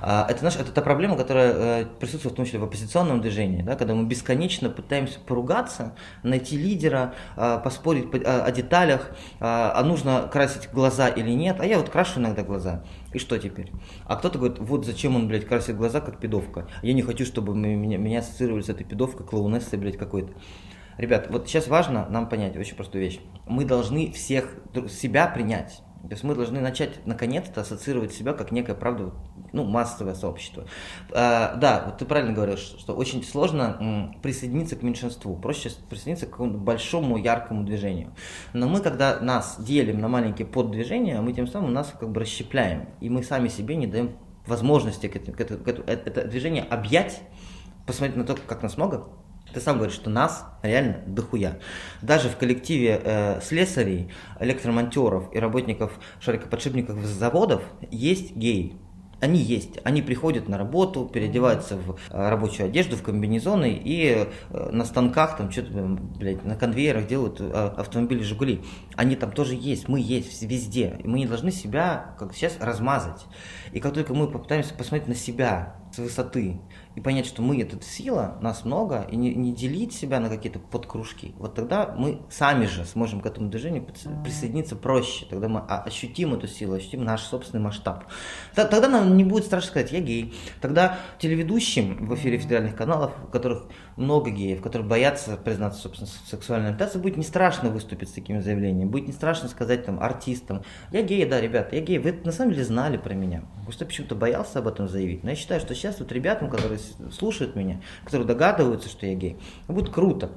[SPEAKER 1] А, это, знаешь, это та проблема, которая э, присутствует в том числе в оппозиционном движении, да, когда мы бесконечно пытаемся поругаться, найти лидера, а, поспорить о деталях, а, а нужно красить глаза или нет, а я вот крашу иногда глаза. И что теперь? А кто-то говорит, вот зачем он, блядь, красит глаза, как пидовка. Я не хочу, чтобы меня, меня ассоциировали с этой пидовкой, клоунессой, блядь, какой-то. Ребят, вот сейчас важно нам понять очень простую вещь. Мы должны всех себя принять. То есть мы должны начать наконец-то ассоциировать себя как некое, правда, ну, массовое сообщество. А, да, вот ты правильно говоришь, что очень сложно присоединиться к меньшинству, проще присоединиться к какому-то большому яркому движению. Но мы, когда нас делим на маленькие поддвижения, мы тем самым нас как бы расщепляем, и мы сами себе не даем возможности к этому, к этому, к этому, это, это движение объять, посмотреть на то, как нас много, ты сам говоришь, что нас реально дохуя. Даже в коллективе э, слесарей, электромонтеров и работников шарикоподшипников заводов есть геи. Они есть. Они приходят на работу, переодеваются в э, рабочую одежду, в комбинезоны и э, на станках там что-то, блядь, на конвейерах делают э, автомобили «Жигули». Они там тоже есть, мы есть везде. И мы не должны себя, как сейчас, размазать. И как только мы попытаемся посмотреть на себя с высоты и понять, что мы это сила, нас много, и не, не делить себя на какие-то подкружки, вот тогда мы сами же сможем к этому движению присоединиться проще. Тогда мы ощутим эту силу, ощутим наш собственный масштаб. Тогда нам не будет страшно сказать, я гей. Тогда телеведущим в эфире федеральных каналов, у которых много геев, которые боятся признаться, собственно, в сексуальной ориентации, будет не страшно выступить с такими заявлениями, будет не страшно сказать там артистам, я гей, да, ребята, я гей, вы на самом деле знали про меня. Просто почему-то боялся об этом заявить. Но я считаю, что сейчас вот ребятам, которые слушают меня, которые догадываются, что я гей, будет круто.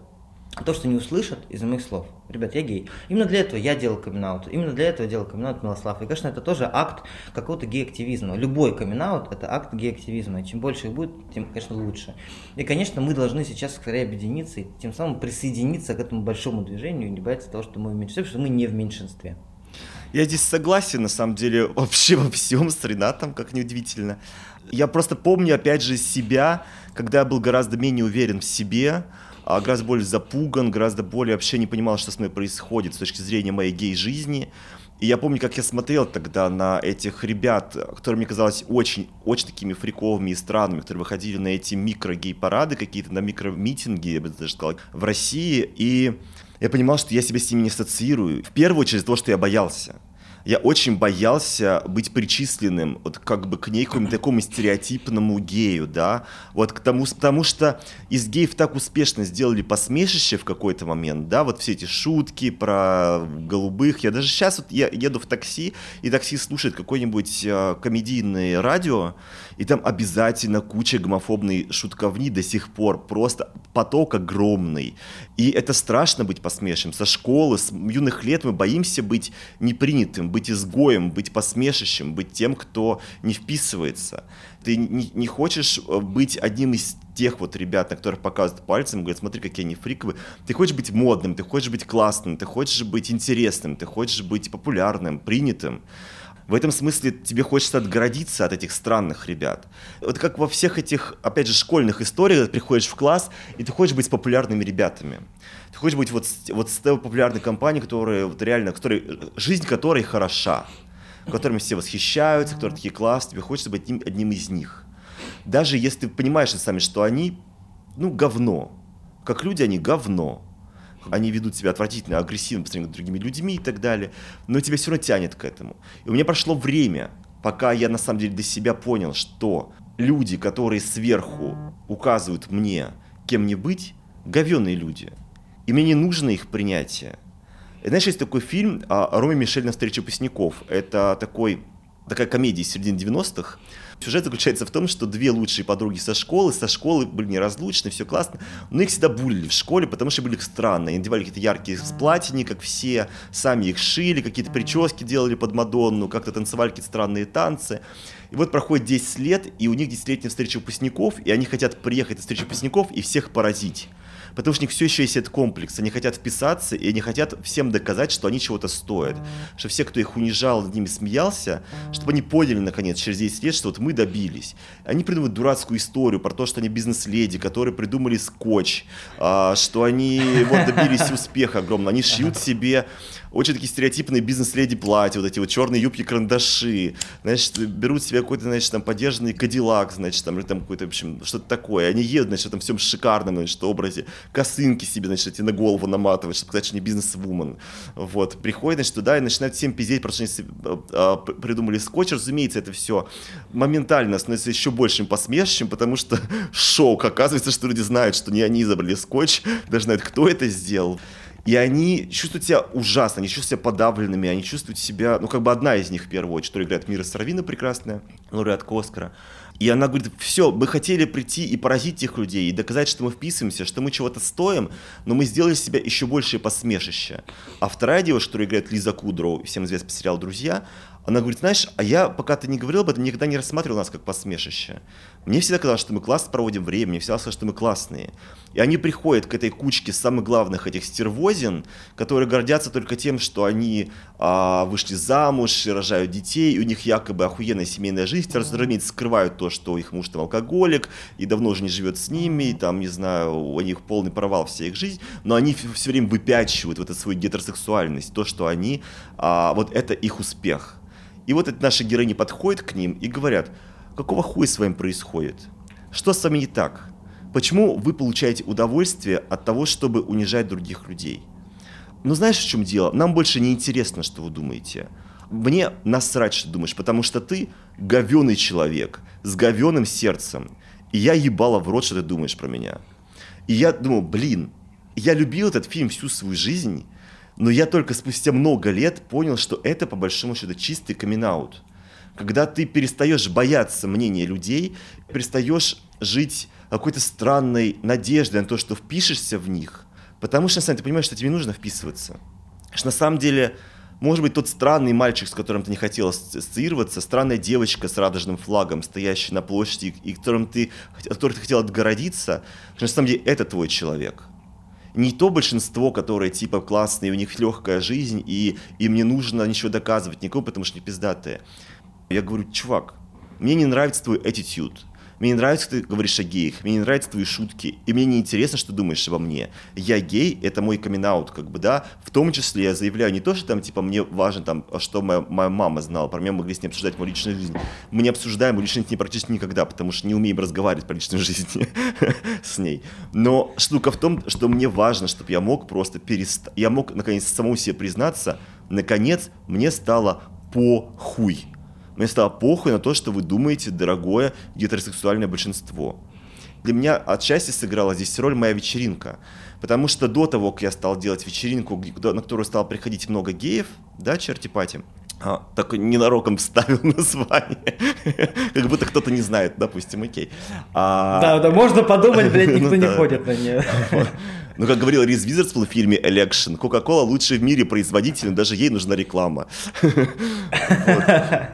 [SPEAKER 1] А то, что не услышат из моих слов. Ребят, я гей. Именно для этого я делал камин -аут. Именно для этого делал камин Милослав. И, конечно, это тоже акт какого-то гей-активизма. Любой камин это акт гей-активизма. И чем больше их будет, тем, конечно, лучше. И, конечно, мы должны сейчас скорее объединиться и тем самым присоединиться к этому большому движению и не бояться того, что мы в меньшинстве, потому что мы не в меньшинстве.
[SPEAKER 2] Я здесь согласен, на самом деле, вообще во всем с Ренатом, как неудивительно. Я просто помню, опять же, себя, когда я был гораздо менее уверен в себе, а гораздо более запуган, гораздо более вообще не понимал, что с мной происходит с точки зрения моей гей-жизни. И я помню, как я смотрел тогда на этих ребят, которые мне казалось очень, очень такими фриковыми и странными, которые выходили на эти микро-гей-парады какие-то, на микро-митинги, я бы даже сказал, в России. И я понимал, что я себя с ними не ассоциирую. В первую очередь, то, что я боялся я очень боялся быть причисленным вот как бы к некому такому стереотипному гею, да, вот к тому, потому что из геев так успешно сделали посмешище в какой-то момент, да, вот все эти шутки про голубых, я даже сейчас вот я еду в такси, и такси слушает какое-нибудь э, комедийное радио, и там обязательно куча гомофобной шутковни до сих пор, просто поток огромный, и это страшно быть посмешищем, со школы, с юных лет мы боимся быть непринятым, быть изгоем, быть посмешищем, быть тем, кто не вписывается. Ты не, не хочешь э, быть одним из тех вот ребят, на которых показывают пальцем, говорят, смотри, какие они фриковые. Ты хочешь быть модным, ты хочешь быть классным, ты хочешь быть интересным, ты хочешь быть популярным, принятым. В этом смысле тебе хочется отгородиться от этих странных ребят. Вот как во всех этих, опять же, школьных историях, ты приходишь в класс, и ты хочешь быть с популярными ребятами. Ты хочешь быть вот, вот с той популярной компанией, которая вот реально, которой, жизнь которой хороша, которыми все восхищаются, которые такие классные, тебе хочется быть одним, одним из них. Даже если ты понимаешь сами, что они, ну, говно. Как люди они говно они ведут себя отвратительно, агрессивно по сравнению с другими людьми и так далее, но тебя все равно тянет к этому. И у меня прошло время, пока я на самом деле для себя понял, что люди, которые сверху указывают мне, кем мне быть, говенные люди. И мне не нужно их принятие. И знаешь, есть такой фильм а, «Роми Мишель на встрече выпускников». Это такой, такая комедия из середины 90-х, Сюжет заключается в том, что две лучшие подруги со школы, со школы были неразлучны, все классно, но их всегда булили в школе, потому что были странные. Они надевали какие-то яркие платья, как все, сами их шили, какие-то прически делали под Мадонну, как-то танцевали какие-то странные танцы. И вот проходит 10 лет, и у них десятилетняя встреча выпускников, и они хотят приехать на встречу выпускников и всех поразить потому что у них все еще есть этот комплекс. Они хотят вписаться, и они хотят всем доказать, что они чего-то стоят. Что все, кто их унижал, над ними смеялся, чтобы они поняли, наконец, через 10 лет, что вот мы добились. Они придумывают дурацкую историю про то, что они бизнес-леди, которые придумали скотч, а, что они вот добились успеха огромного. Они шьют себе очень такие стереотипные бизнес-леди платья, вот эти вот черные юбки-карандаши, значит, берут себе какой-то, значит, там, подержанный кадиллак, значит, там, или там какой-то, в общем, что-то такое. Они едут, значит, этом всем шикарном, значит, образе, косынки себе, значит, эти на голову наматывать, чтобы сказать, что не бизнес-вумен. Вот, приходят, значит, туда и начинают всем пиздеть, потому что они а, а, придумали скотч, разумеется, это все моментально становится еще большим посмешищем, потому что шок, оказывается, что люди знают, что не они изобрели скотч, даже знают, кто это сделал. И они чувствуют себя ужасно, они чувствуют себя подавленными, они чувствуют себя, ну, как бы одна из них в первую очередь, которая играет Мира Саравина прекрасная, лауреатка Оскара. И она говорит, все, мы хотели прийти и поразить тех людей, и доказать, что мы вписываемся, что мы чего-то стоим, но мы сделали себя еще большее посмешище. А вторая девушка, которая играет Лиза Кудроу, всем известный сериал «Друзья», Она говорит, знаешь, а я, пока ты не говорил об этом, никогда не рассматривал нас как посмешище. Мне всегда казалось, что мы классно проводим время, мне всегда казалось, что мы классные. И они приходят к этой кучке самых главных этих стервозин, которые гордятся только тем, что они а, вышли замуж, рожают детей, и у них якобы охуенная семейная жизнь. Разумеется, скрывают то, что их муж там алкоголик, и давно уже не живет с ними, и там, не знаю, у них полный провал вся их жизнь, но они все время выпячивают вот эту свою гетеросексуальность, то, что они, а, вот это их успех. И вот эти наши героини подходят к ним и говорят, какого хуя с вами происходит? Что с вами не так? Почему вы получаете удовольствие от того, чтобы унижать других людей? Ну знаешь, в чем дело? Нам больше не интересно, что вы думаете. Мне насрать, что думаешь, потому что ты говеный человек с говеным сердцем. И я ебала в рот, что ты думаешь про меня. И я думаю, блин, я любил этот фильм всю свою жизнь, но я только спустя много лет понял, что это по большому счету чистый камин -аут. Когда ты перестаешь бояться мнения людей, перестаешь жить какой-то странной надеждой на то, что впишешься в них, потому что на самом деле ты понимаешь, что тебе нужно вписываться. Что на самом деле, может быть, тот странный мальчик, с которым ты не хотел ассоциироваться, странная девочка с радужным флагом, стоящая на площади, и которым ты, от которой ты хотел отгородиться, что на самом деле это твой человек не то большинство, которое типа классные, у них легкая жизнь, и им не нужно ничего доказывать никому, потому что они пиздатые. Я говорю, чувак, мне не нравится твой attitude. Мне не нравится, что ты говоришь о геях, мне не нравятся твои шутки, и мне не интересно, что думаешь обо мне. Я гей, это мой камин как бы, да, в том числе я заявляю не то, что там, типа, мне важно, там, что моя, моя мама знала, про меня могли с ней обсуждать мою личную жизнь. Мы не обсуждаем мою личную жизнь практически никогда, потому что не умеем разговаривать про личную жизнь с ней. Но штука в том, что мне важно, чтобы я мог просто перестать, я мог, наконец, самому себе признаться, наконец, мне стало похуй мне стало похуй на то, что вы думаете, дорогое гетеросексуальное большинство. Для меня отчасти сыграла здесь роль моя вечеринка. Потому что до того, как я стал делать вечеринку, на которую стало приходить много геев, да, черти пати, а, так ненароком вставил название. как будто кто-то не знает, допустим, окей.
[SPEAKER 1] А... Да, да, можно подумать, блядь, никто ну, не ходит на нее.
[SPEAKER 2] Ну, как говорил Риз Визерспул в фильме «Election», Кока-кола лучший в мире производитель, даже ей нужна реклама.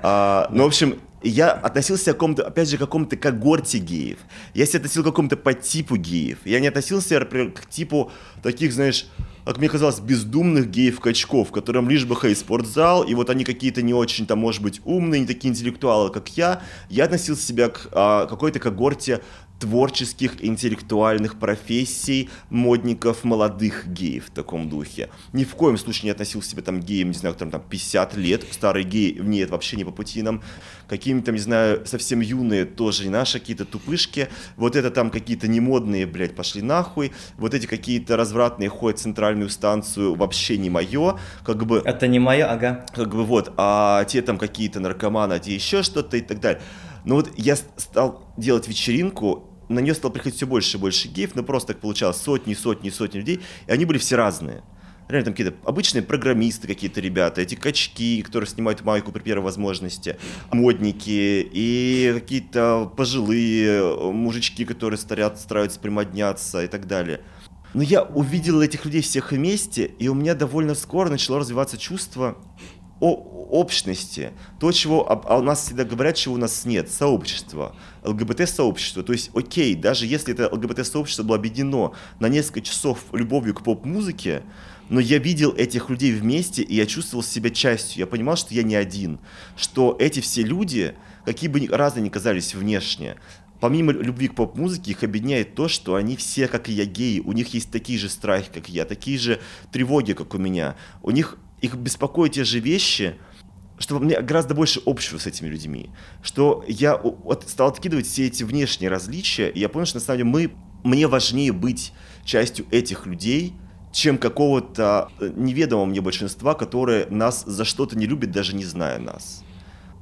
[SPEAKER 2] А, ну, в общем, я относился к какому-то, опять же, к какому-то когорте геев. Я себя относил к какому-то подтипу геев. Я не относился, например, к типу таких, знаешь, как мне казалось, бездумных геев-качков, которым лишь бы хей спортзал, и вот они какие-то не очень, там, может быть, умные, не такие интеллектуалы, как я. Я относил себя к а, какой-то когорте творческих, интеллектуальных профессий модников молодых геев в таком духе. Ни в коем случае не относил себя там геем, не знаю, которым там 50 лет, старый гей, нет, вообще не по пути нам. Какими-то, не знаю, совсем юные тоже не наши, какие-то тупышки. Вот это там какие-то немодные, блядь, пошли нахуй. Вот эти какие-то развратные ходят в центральную станцию, вообще не мое. Как бы...
[SPEAKER 1] Это не мое, ага.
[SPEAKER 2] Как бы вот, а те там какие-то наркоманы, а те еще что-то и так далее. Но вот я стал делать вечеринку, на нее стало приходить все больше и больше геев, но просто так получалось сотни, сотни, сотни людей, и они были все разные. Реально там какие-то обычные программисты какие-то ребята, эти качки, которые снимают майку при первой возможности, модники и какие-то пожилые мужички, которые старят, стараются примодняться и так далее. Но я увидел этих людей всех вместе, и у меня довольно скоро начало развиваться чувство общности, то, чего а у нас всегда говорят, чего у нас нет, сообщество, ЛГБТ-сообщество. То есть, окей, даже если это ЛГБТ-сообщество было объединено на несколько часов любовью к поп-музыке, но я видел этих людей вместе, и я чувствовал себя частью. Я понимал, что я не один, что эти все люди, какие бы разные ни казались внешне, помимо любви к поп-музыке, их объединяет то, что они все, как и я, геи. У них есть такие же страхи, как я, такие же тревоги, как у меня. У них их беспокоят те же вещи, что мне гораздо больше общего с этими людьми, что я стал откидывать все эти внешние различия, и я понял, что на самом деле мы, мне важнее быть частью этих людей, чем какого-то э, неведомого мне большинства, которое нас за что-то не любит, даже не зная нас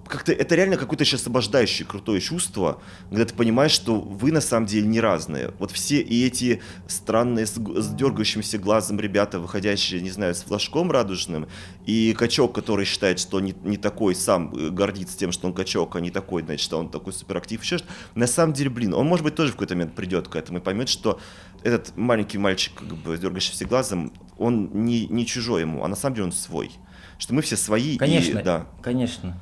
[SPEAKER 2] как-то это реально какое-то сейчас освобождающее крутое чувство, когда ты понимаешь, что вы на самом деле не разные. Вот все и эти странные с, с дергающимся глазом ребята, выходящие, не знаю, с флажком радужным, и качок, который считает, что не, не такой, сам э, гордится тем, что он качок, а не такой, значит, что он такой суперактив, еще что На самом деле, блин, он, может быть, тоже в какой-то момент придет к этому и поймет, что этот маленький мальчик, как бы, с дергающимся глазом, он не, не чужой ему, а на самом деле он свой что мы все свои.
[SPEAKER 1] Конечно,
[SPEAKER 2] и, да.
[SPEAKER 1] конечно.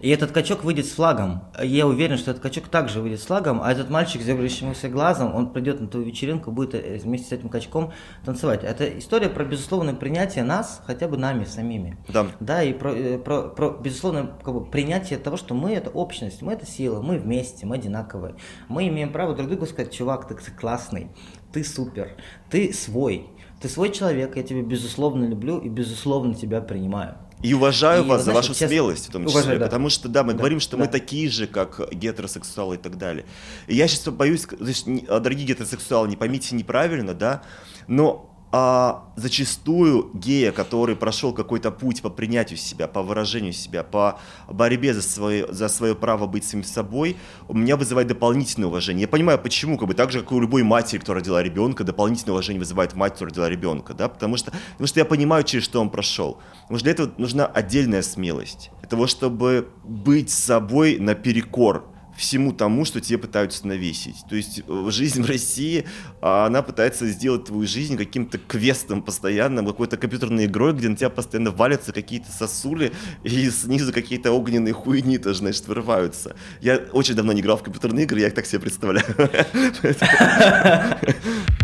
[SPEAKER 1] И этот качок выйдет с флагом. Я уверен, что этот качок также выйдет с флагом, а этот мальчик с зебрящимся глазом, он придет на ту вечеринку, будет э, вместе с этим качком танцевать. Это история про безусловное принятие нас, хотя бы нами самими.
[SPEAKER 2] Да.
[SPEAKER 1] Да, и про, э, про, про безусловное как бы, принятие того, что мы это общность, мы это сила, мы вместе, мы одинаковые. Мы имеем право друг другу сказать, чувак, ты классный, ты супер, ты свой. Ты свой человек, я тебя безусловно люблю и безусловно тебя принимаю.
[SPEAKER 2] И уважаю
[SPEAKER 1] И,
[SPEAKER 2] вас за
[SPEAKER 1] знаешь,
[SPEAKER 2] вашу
[SPEAKER 1] честно-
[SPEAKER 2] смелость, в том числе.
[SPEAKER 1] Уважаю, да.
[SPEAKER 2] Потому что, да, мы
[SPEAKER 1] Да,
[SPEAKER 2] говорим, что
[SPEAKER 1] да.
[SPEAKER 2] мы такие же, как гетеросексуалы и так далее. И я сейчас боюсь, значит, дорогие гетеросексуалы, не поймите неправильно, да, но а, зачастую гея, который прошел какой-то путь по принятию себя, по выражению себя, по борьбе за свое, за свое право быть самим собой, у меня вызывает дополнительное уважение. Я понимаю, почему, как бы так же, как и у любой матери, которая родила ребенка, дополнительное уважение вызывает мать, которая родила ребенка, да, потому что, потому что я понимаю, через что он прошел. Потому что для этого нужна отдельная смелость. Для того, чтобы быть собой наперекор всему тому, что тебе пытаются навесить. То есть э, жизнь в России, а, она пытается сделать твою жизнь каким-то квестом постоянным, какой-то компьютерной игрой, где на тебя постоянно валятся какие-то сосули, и снизу какие-то огненные хуйни тоже, значит, вырываются. Я очень давно не играл в компьютерные игры, я их так себе представляю.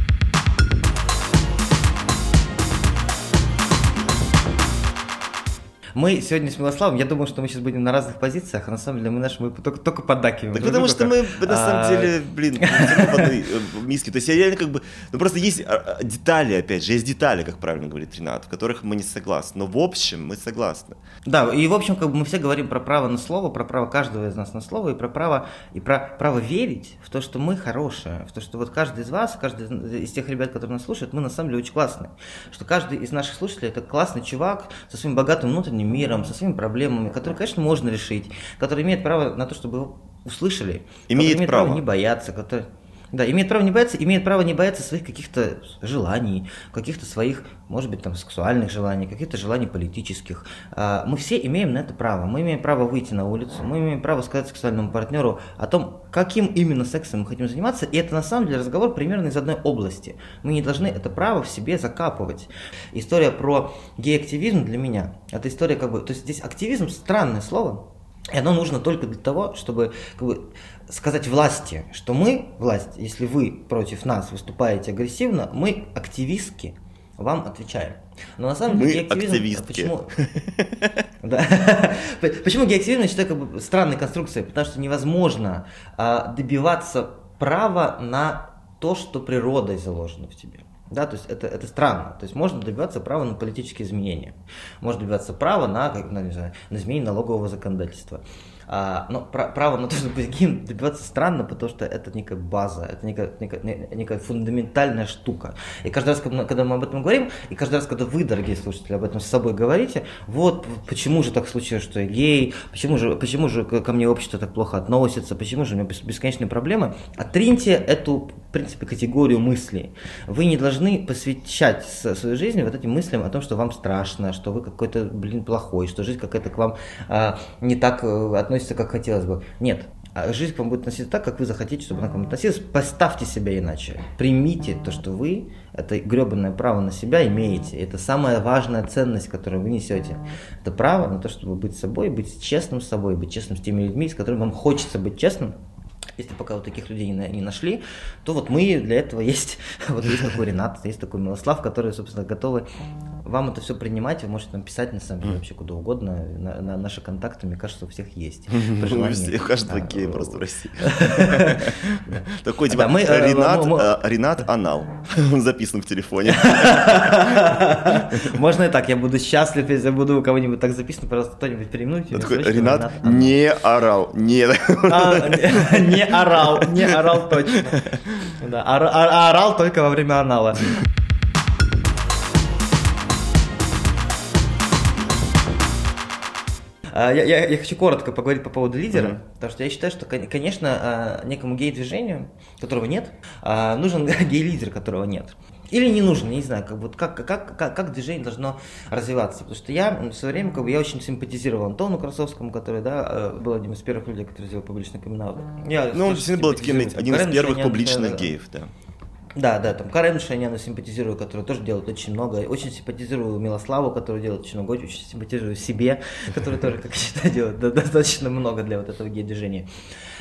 [SPEAKER 1] Мы сегодня с Милославом, я думал, что мы сейчас будем на разных позициях, а на самом деле мы наши, мы только, только поддакиваем.
[SPEAKER 2] Так
[SPEAKER 1] друг
[SPEAKER 2] потому что мы, на самом
[SPEAKER 1] а,
[SPEAKER 2] деле, блин, в одной э, миске. То есть я реально как бы... Ну просто есть а, а, детали, опять же, есть детали, как правильно говорит Ренат, в которых мы не согласны. Но в общем мы согласны.
[SPEAKER 1] Да, и в общем, как бы мы все говорим про право на слово, про право каждого из нас на слово, и про право, и про право верить в то, что мы хорошие, в то, что вот каждый из вас, каждый из тех ребят, которые нас слушают, мы на самом деле очень классные. Что каждый из наших слушателей это классный чувак со своим богатым внутренним миром, со своими проблемами, которые, конечно, можно решить, который имеет право на то, чтобы его услышали,
[SPEAKER 2] Имеет
[SPEAKER 1] который имеет
[SPEAKER 2] право.
[SPEAKER 1] не бояться, который... Да, имеет право не бояться, имеет право не бояться своих каких-то желаний, каких-то своих, может быть, там, сексуальных желаний, каких-то желаний политических. А, Мы все имеем на это право. Мы имеем право выйти на улицу, мы имеем право сказать сексуальному партнеру о том, каким именно сексом мы хотим заниматься, и это на самом деле разговор примерно из одной области. Мы не должны это право в себе закапывать. История про гей-активизм для меня, это история как бы, то есть здесь активизм странное слово, и оно нужно только для того, чтобы как бы, сказать власти, что мы, власть, если вы против нас выступаете агрессивно, мы активистки вам отвечаем. Но на самом
[SPEAKER 2] Мы
[SPEAKER 1] деле геоактивизм-
[SPEAKER 2] активистки.
[SPEAKER 1] Почему? Почему геоактивизм я считаю как бы странной конструкцией? Потому что невозможно а, добиваться права на то, что природой заложено в тебе. Да, то есть это, это странно. То есть можно добиваться права на политические изменения. Можно добиваться права на, как, ну, не знаю, на изменение налогового законодательства. А, но пра- право на то, чтобы быть геем, добиваться странно, потому что это некая база, это некая, некая, не- некая фундаментальная штука. И каждый раз, когда мы- об этом говорим, и каждый раз, когда вы, дорогие слушатели, об этом с собой говорите, вот почему же так случилось, что я гей, почему же, почему же ко мне общество так плохо относится, почему же у меня бес- бесконечные проблемы, отриньте эту, в принципе, категорию мыслей. Вы не должны посвящать свою жизнь вот этим мыслям о том, что вам страшно, что вы какой-то, блин, плохой, что жизнь какая-то к вам а, не так э, относится, как хотелось бы. Нет. А жизнь к вам будет относиться так, как вы захотите, чтобы она к вам относилась. Поставьте себя иначе. Примите то, что вы это гребанное право на себя имеете. Это самая важная ценность, которую вы несете. Это право на то, чтобы быть собой, быть честным с собой, быть честным с теми людьми, с которыми вам хочется быть честным. Если пока вот таких людей не, не нашли, то вот мы для этого есть. Вот есть такой Ренат, есть такой Милослав, которые, собственно, готовы вам это все принимать. Вы можете нам писать, на самом деле, вообще куда угодно. На, на наши контакты, мне кажется, у всех есть. При
[SPEAKER 2] У
[SPEAKER 1] желании.
[SPEAKER 2] у каждого
[SPEAKER 1] А,
[SPEAKER 2] гея просто в России. Такой типа
[SPEAKER 1] мы, э,
[SPEAKER 2] Ренат, э, Ренат Анал. Он записан в телефоне.
[SPEAKER 1] Можно и так, я буду счастлив, если буду у кого-нибудь так записано, пожалуйста, кто-нибудь переименуйте.
[SPEAKER 2] Такой, Ренат не орал. Нет.
[SPEAKER 1] А, не, не орал, не орал точно. Орал только во время анала. Я, я- я хочу коротко поговорить по поводу лидера,
[SPEAKER 2] Мгм.
[SPEAKER 1] потому что я считаю, что, кон- конечно, а, некому гей-движению, которого нет, а, нужен гей-лидер, которого нет. Или не нужен, я не знаю, как, вот, как, как, как, как движение должно развиваться. Потому что я в свое время, как бы, я очень симпатизировал Антону Красовскому, который, да, э, был одним из первых людей, который сделал публичный камин Я
[SPEAKER 2] Ну, он действительно был таким один из первых публичных геев, да.
[SPEAKER 1] Да, да, там Карен Шаняна симпатизирую, который тоже делает очень много. Очень симпатизирую Милославу, который делает очень много. Очень симпатизирую себе, который тоже, как я считаю, делает достаточно много для вот этого гей-движения.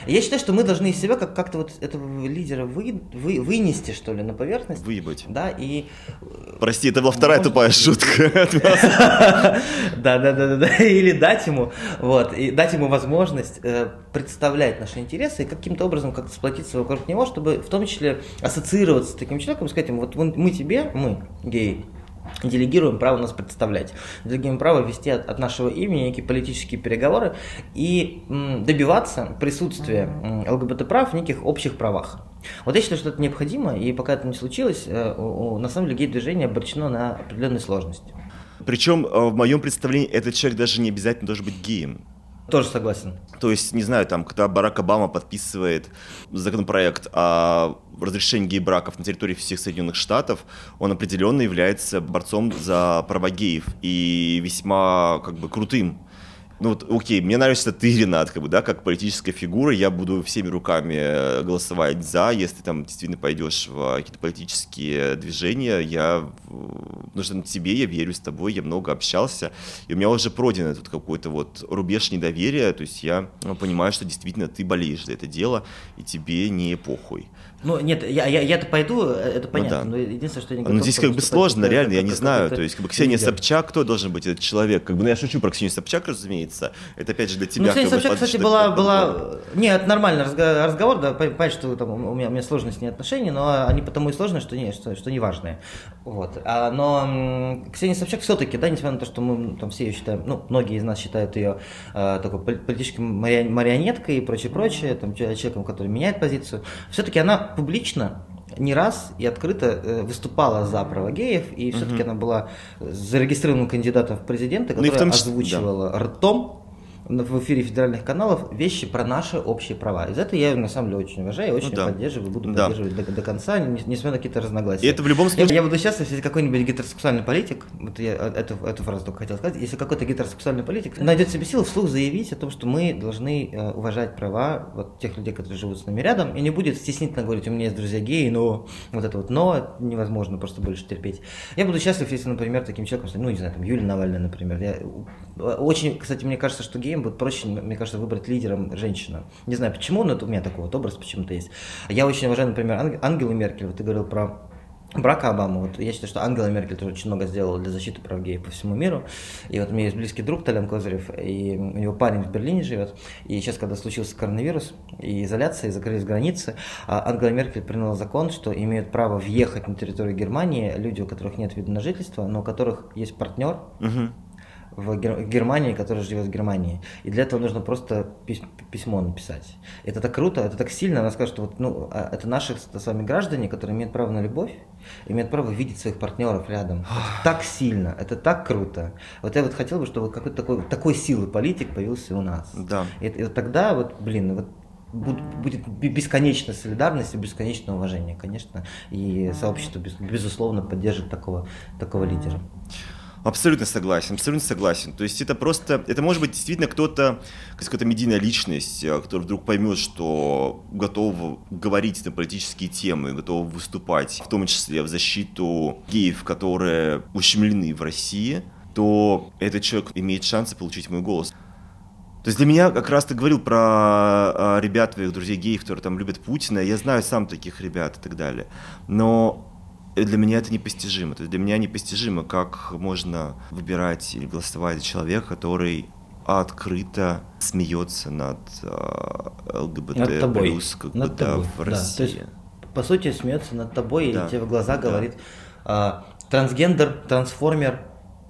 [SPEAKER 1] Я считаю, что мы должны из себя как- как-то вот этого лидера вы, вы, вынести, что ли, на поверхность.
[SPEAKER 2] Выебать.
[SPEAKER 1] Да, и...
[SPEAKER 2] Прости, это была вторая
[SPEAKER 1] Может
[SPEAKER 2] тупая шутка. от нас.
[SPEAKER 1] Да, да, да, да, или дать ему, вот, и дать ему возможность э, представлять наши интересы и каким-то образом как-то сплотиться вокруг него, чтобы в том числе ассоциироваться с таким человеком, и сказать ему, вот мы мы тебе, мы, геи, делегируем право нас представлять, делегируем право вести от, от нашего имени некие политические переговоры и м, добиваться присутствия м, ЛГБТ-прав в неких общих правах. Вот я считаю, что это необходимо, и пока это не случилось, э, на самом деле гей-движение обречено на определенные сложности.
[SPEAKER 2] Причем э, в моем представлении этот человек даже не обязательно должен быть геем.
[SPEAKER 1] Тоже согласен.
[SPEAKER 2] То есть, не знаю, там, когда Барак Обама подписывает законопроект о разрешении гей-браков на территории всех Соединенных Штатов, он определенно является борцом за права геев и весьма, как бы, крутым. Ну вот, окей, мне нравится ты, Ренат, как бы, да, как политическая фигура, я буду всеми руками э, голосовать за, если там действительно пойдешь в какие-то политические движения, я, потому что тебе я верю, с тобой я много общался, и у меня уже пройден этот какой-то вот рубеж недоверия, то есть я ну, понимаю, что действительно ты болеешь за это дело, и тебе не похуй.
[SPEAKER 1] Ну, нет, я, я, я-то пойду, э, это понятно,
[SPEAKER 2] да.
[SPEAKER 1] но единственное, что я не
[SPEAKER 2] Ну,
[SPEAKER 1] готов
[SPEAKER 2] здесь как бы
[SPEAKER 1] выступать
[SPEAKER 2] сложно, реально, я не знаю. То есть, как бы Ксения
[SPEAKER 1] лидер.
[SPEAKER 2] Собчак, кто должен быть этот человек? Как бы, ну, я шучу про Ксению Собчак, разумеется. Это опять же для тебя.
[SPEAKER 1] Ну, Ксения
[SPEAKER 2] бы,
[SPEAKER 1] Собчак,
[SPEAKER 2] под-
[SPEAKER 1] кстати, была, была... Нет, нормальный разго- разговор, да, пон- понять, что там у меня, у меня сложные с ней отношения, но они потому и сложные, что не, что, что не важные. Вот. А, но Ксения Собчак все-таки, да, несмотря на то, что мы там все ее считаем, ну, многие из нас считают ее э, такой пол- политической мари- марионеткой и прочее-прочее, там, че- человеком, который меняет позицию, все-таки она публично не раз и открыто э, выступала за права геев, и все-таки она была зарегистрированным кандидатом в президенты,
[SPEAKER 2] Ну
[SPEAKER 1] который
[SPEAKER 2] числе-
[SPEAKER 1] озвучивала ртом на- в эфире федеральных каналов вещи про наши общие права. Из этого я ее на самом деле очень уважаю, очень
[SPEAKER 2] Ну да.
[SPEAKER 1] поддерживаю, буду
[SPEAKER 2] Да.
[SPEAKER 1] поддерживать до, до конца, не- несмотря на какие-то разногласия.
[SPEAKER 2] И это в любом
[SPEAKER 1] Я,
[SPEAKER 2] случае...
[SPEAKER 1] я буду счастлив, если какой-нибудь гетеросексуальный политик, вот я э, эту, эту фразу только хотел сказать, если какой-то гетеросексуальный политик найдет себе силы вслух заявить о том, что мы должны э, уважать права вот тех людей, которые живут с нами рядом, и не будет стеснительно говорить, у меня есть друзья геи, но вот это вот но невозможно просто больше терпеть. Я буду счастлив, если, например, таким человеком, ну, не знаю, там, Юлия Навальная, например. Я, очень, кстати, мне кажется, что геям будет проще, мне кажется, выбрать лидером женщину. Не знаю почему, но это у меня такой вот образ почему-то есть. Я очень уважаю, например, Анг- Ангелу Меркель, вот ты говорил про Барака Обаму. Вот я считаю, что Ангела Меркель тоже очень много сделала для защиты прав геев по всему миру. И вот у меня есть близкий друг Толян Козырев, и у него парень в Берлине живет. И сейчас, когда случился коронавирус и изоляция, и закрылись границы, а Ангела Меркель приняла закон, что имеют право въехать на территорию Германии люди, у которых нет вида на жительство, но у которых есть партнер,
[SPEAKER 2] Мгм.
[SPEAKER 1] В Гер- в Германии, который живет в Германии. И для этого нужно просто пись- письмо написать. Это так круто, это так сильно. Она скажет, что вот, ну, а, это наши с вами граждане, которые имеют право на любовь, имеют право видеть своих партнеров рядом. Это так сильно, это так круто. Вот я вот хотел бы, чтобы какой-то такой, такой силы политик появился у нас.
[SPEAKER 2] Да.
[SPEAKER 1] И, и вот тогда вот, блин, вот буд- будет бе- бесконечная солидарность и бесконечное уважение, конечно, и сообщество, без- безусловно, поддержит такого, такого лидера.
[SPEAKER 2] Абсолютно согласен, абсолютно согласен. То есть это просто, это может быть действительно кто-то, какая-то медийная личность, э, который вдруг поймет, что готов говорить на политические темы, готов выступать, в том числе в защиту геев, которые ущемлены в России, то этот человек имеет шансы получить мой голос. То есть для меня, как раз ты говорил про а, ребят, твоих друзей геев, которые там любят Путина, я знаю сам таких ребят и так далее. Но для меня это непостижимо. То есть для меня непостижимо, как можно выбирать или голосовать за человека, который открыто смеется над а, ЛГБТ
[SPEAKER 1] Над тобой.
[SPEAKER 2] плюс как бы,
[SPEAKER 1] Над
[SPEAKER 2] да,
[SPEAKER 1] тобой,
[SPEAKER 2] в
[SPEAKER 1] да.
[SPEAKER 2] России.
[SPEAKER 1] То есть, по сути, смеется над тобой
[SPEAKER 2] Да,
[SPEAKER 1] и тебе в глаза
[SPEAKER 2] да.
[SPEAKER 1] говорит а, трансгендер, трансформер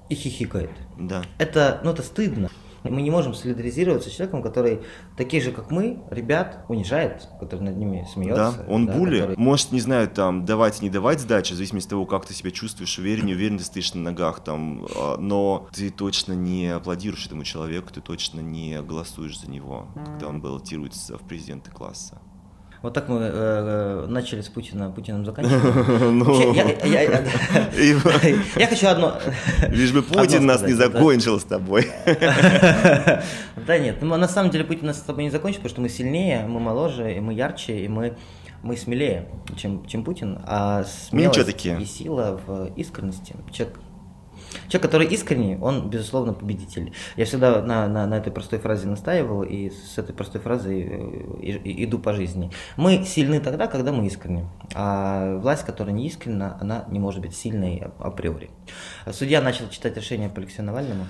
[SPEAKER 1] и хихикает.
[SPEAKER 2] Да.
[SPEAKER 1] Это, ну, это стыдно. Мы не можем солидаризироваться с человеком, который такие же, как мы, ребят унижает, который над ними смеется.
[SPEAKER 2] Да, он були.
[SPEAKER 1] который-
[SPEAKER 2] Может, не знаю, там, давать, не давать сдачи, в зависимости от того, как ты себя чувствуешь, уверен, не уверен, ты стоишь на ногах, там, а, но ты точно не аплодируешь этому человеку, ты точно не голосуешь за него, когда он баллотируется в президенты класса.
[SPEAKER 1] Вот так мы э, э, начали с Путина, Путиным заканчиваем.
[SPEAKER 2] Ну,
[SPEAKER 1] я- хочу одно...
[SPEAKER 2] Лишь бы Путин нас не закончил с тобой.
[SPEAKER 1] Да нет, ну, на самом деле Путин нас с тобой не закончит, потому что мы сильнее, мы моложе, и мы ярче, и мы мы смелее, чем, чем Путин, а смелость
[SPEAKER 2] такие.
[SPEAKER 1] и сила в искренности. Человек Человек, который искренний, он, безусловно, победитель. Я всегда на, на, на этой простой фразе настаивал, и с этой простой фразой э, иду по жизни. Мы сильны тогда, когда мы искренни. А власть, которая не искренна, она не может быть сильной априори. Судья начал читать решение по Алексею Навальному.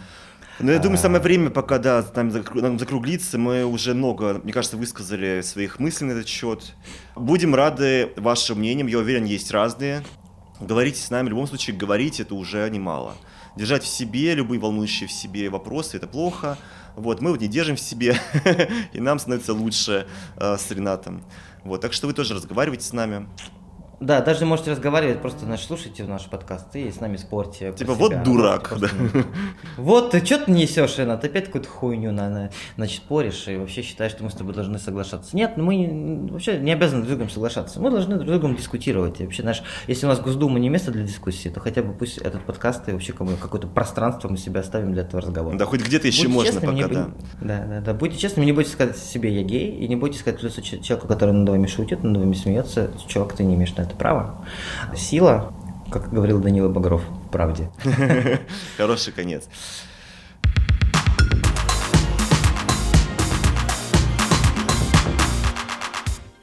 [SPEAKER 2] Ну, я думаю, самое время, пока, да, там закруглиться, мы уже много, мне кажется, высказали своих мыслей на этот счет. Будем рады вашим мнениям, я уверен, есть разные. Говорите с нами, в любом случае, говорить это уже немало. Держать в себе любые волнующие в себе вопросы – это плохо. Вот, мы вот не держим в себе, и нам становится лучше э, с Ренатом. Вот, так что вы тоже разговаривайте с нами.
[SPEAKER 1] Да, даже можете разговаривать, просто значит, слушайте наш подкаст и с нами спорьте.
[SPEAKER 2] Типа вот себя. дурак,
[SPEAKER 1] да. Вот ты что ты несешь, Ренат, опять какую-то хуйню, на, значит, споришь и вообще считаешь, что мы с тобой должны соглашаться. Нет, мы вообще не обязаны друг с другом соглашаться. Мы должны друг с другом дискутировать. И вообще, знаешь, если у нас Госдума не место для дискуссии, то хотя бы пусть этот подкаст и вообще какое-то пространство мы себе оставим для этого разговора.
[SPEAKER 2] Да, хоть где-то еще
[SPEAKER 1] будьте
[SPEAKER 2] можно пока, да.
[SPEAKER 1] Да, да, да. Будьте честными, не будете сказать себе «я гей», и не будете сказать лицу человеку, который над вами шутит, над вами смеется, чувак, ты не имеешь на это права. Сила, как говорил Данила Багров «Правде».
[SPEAKER 2] Хороший конец.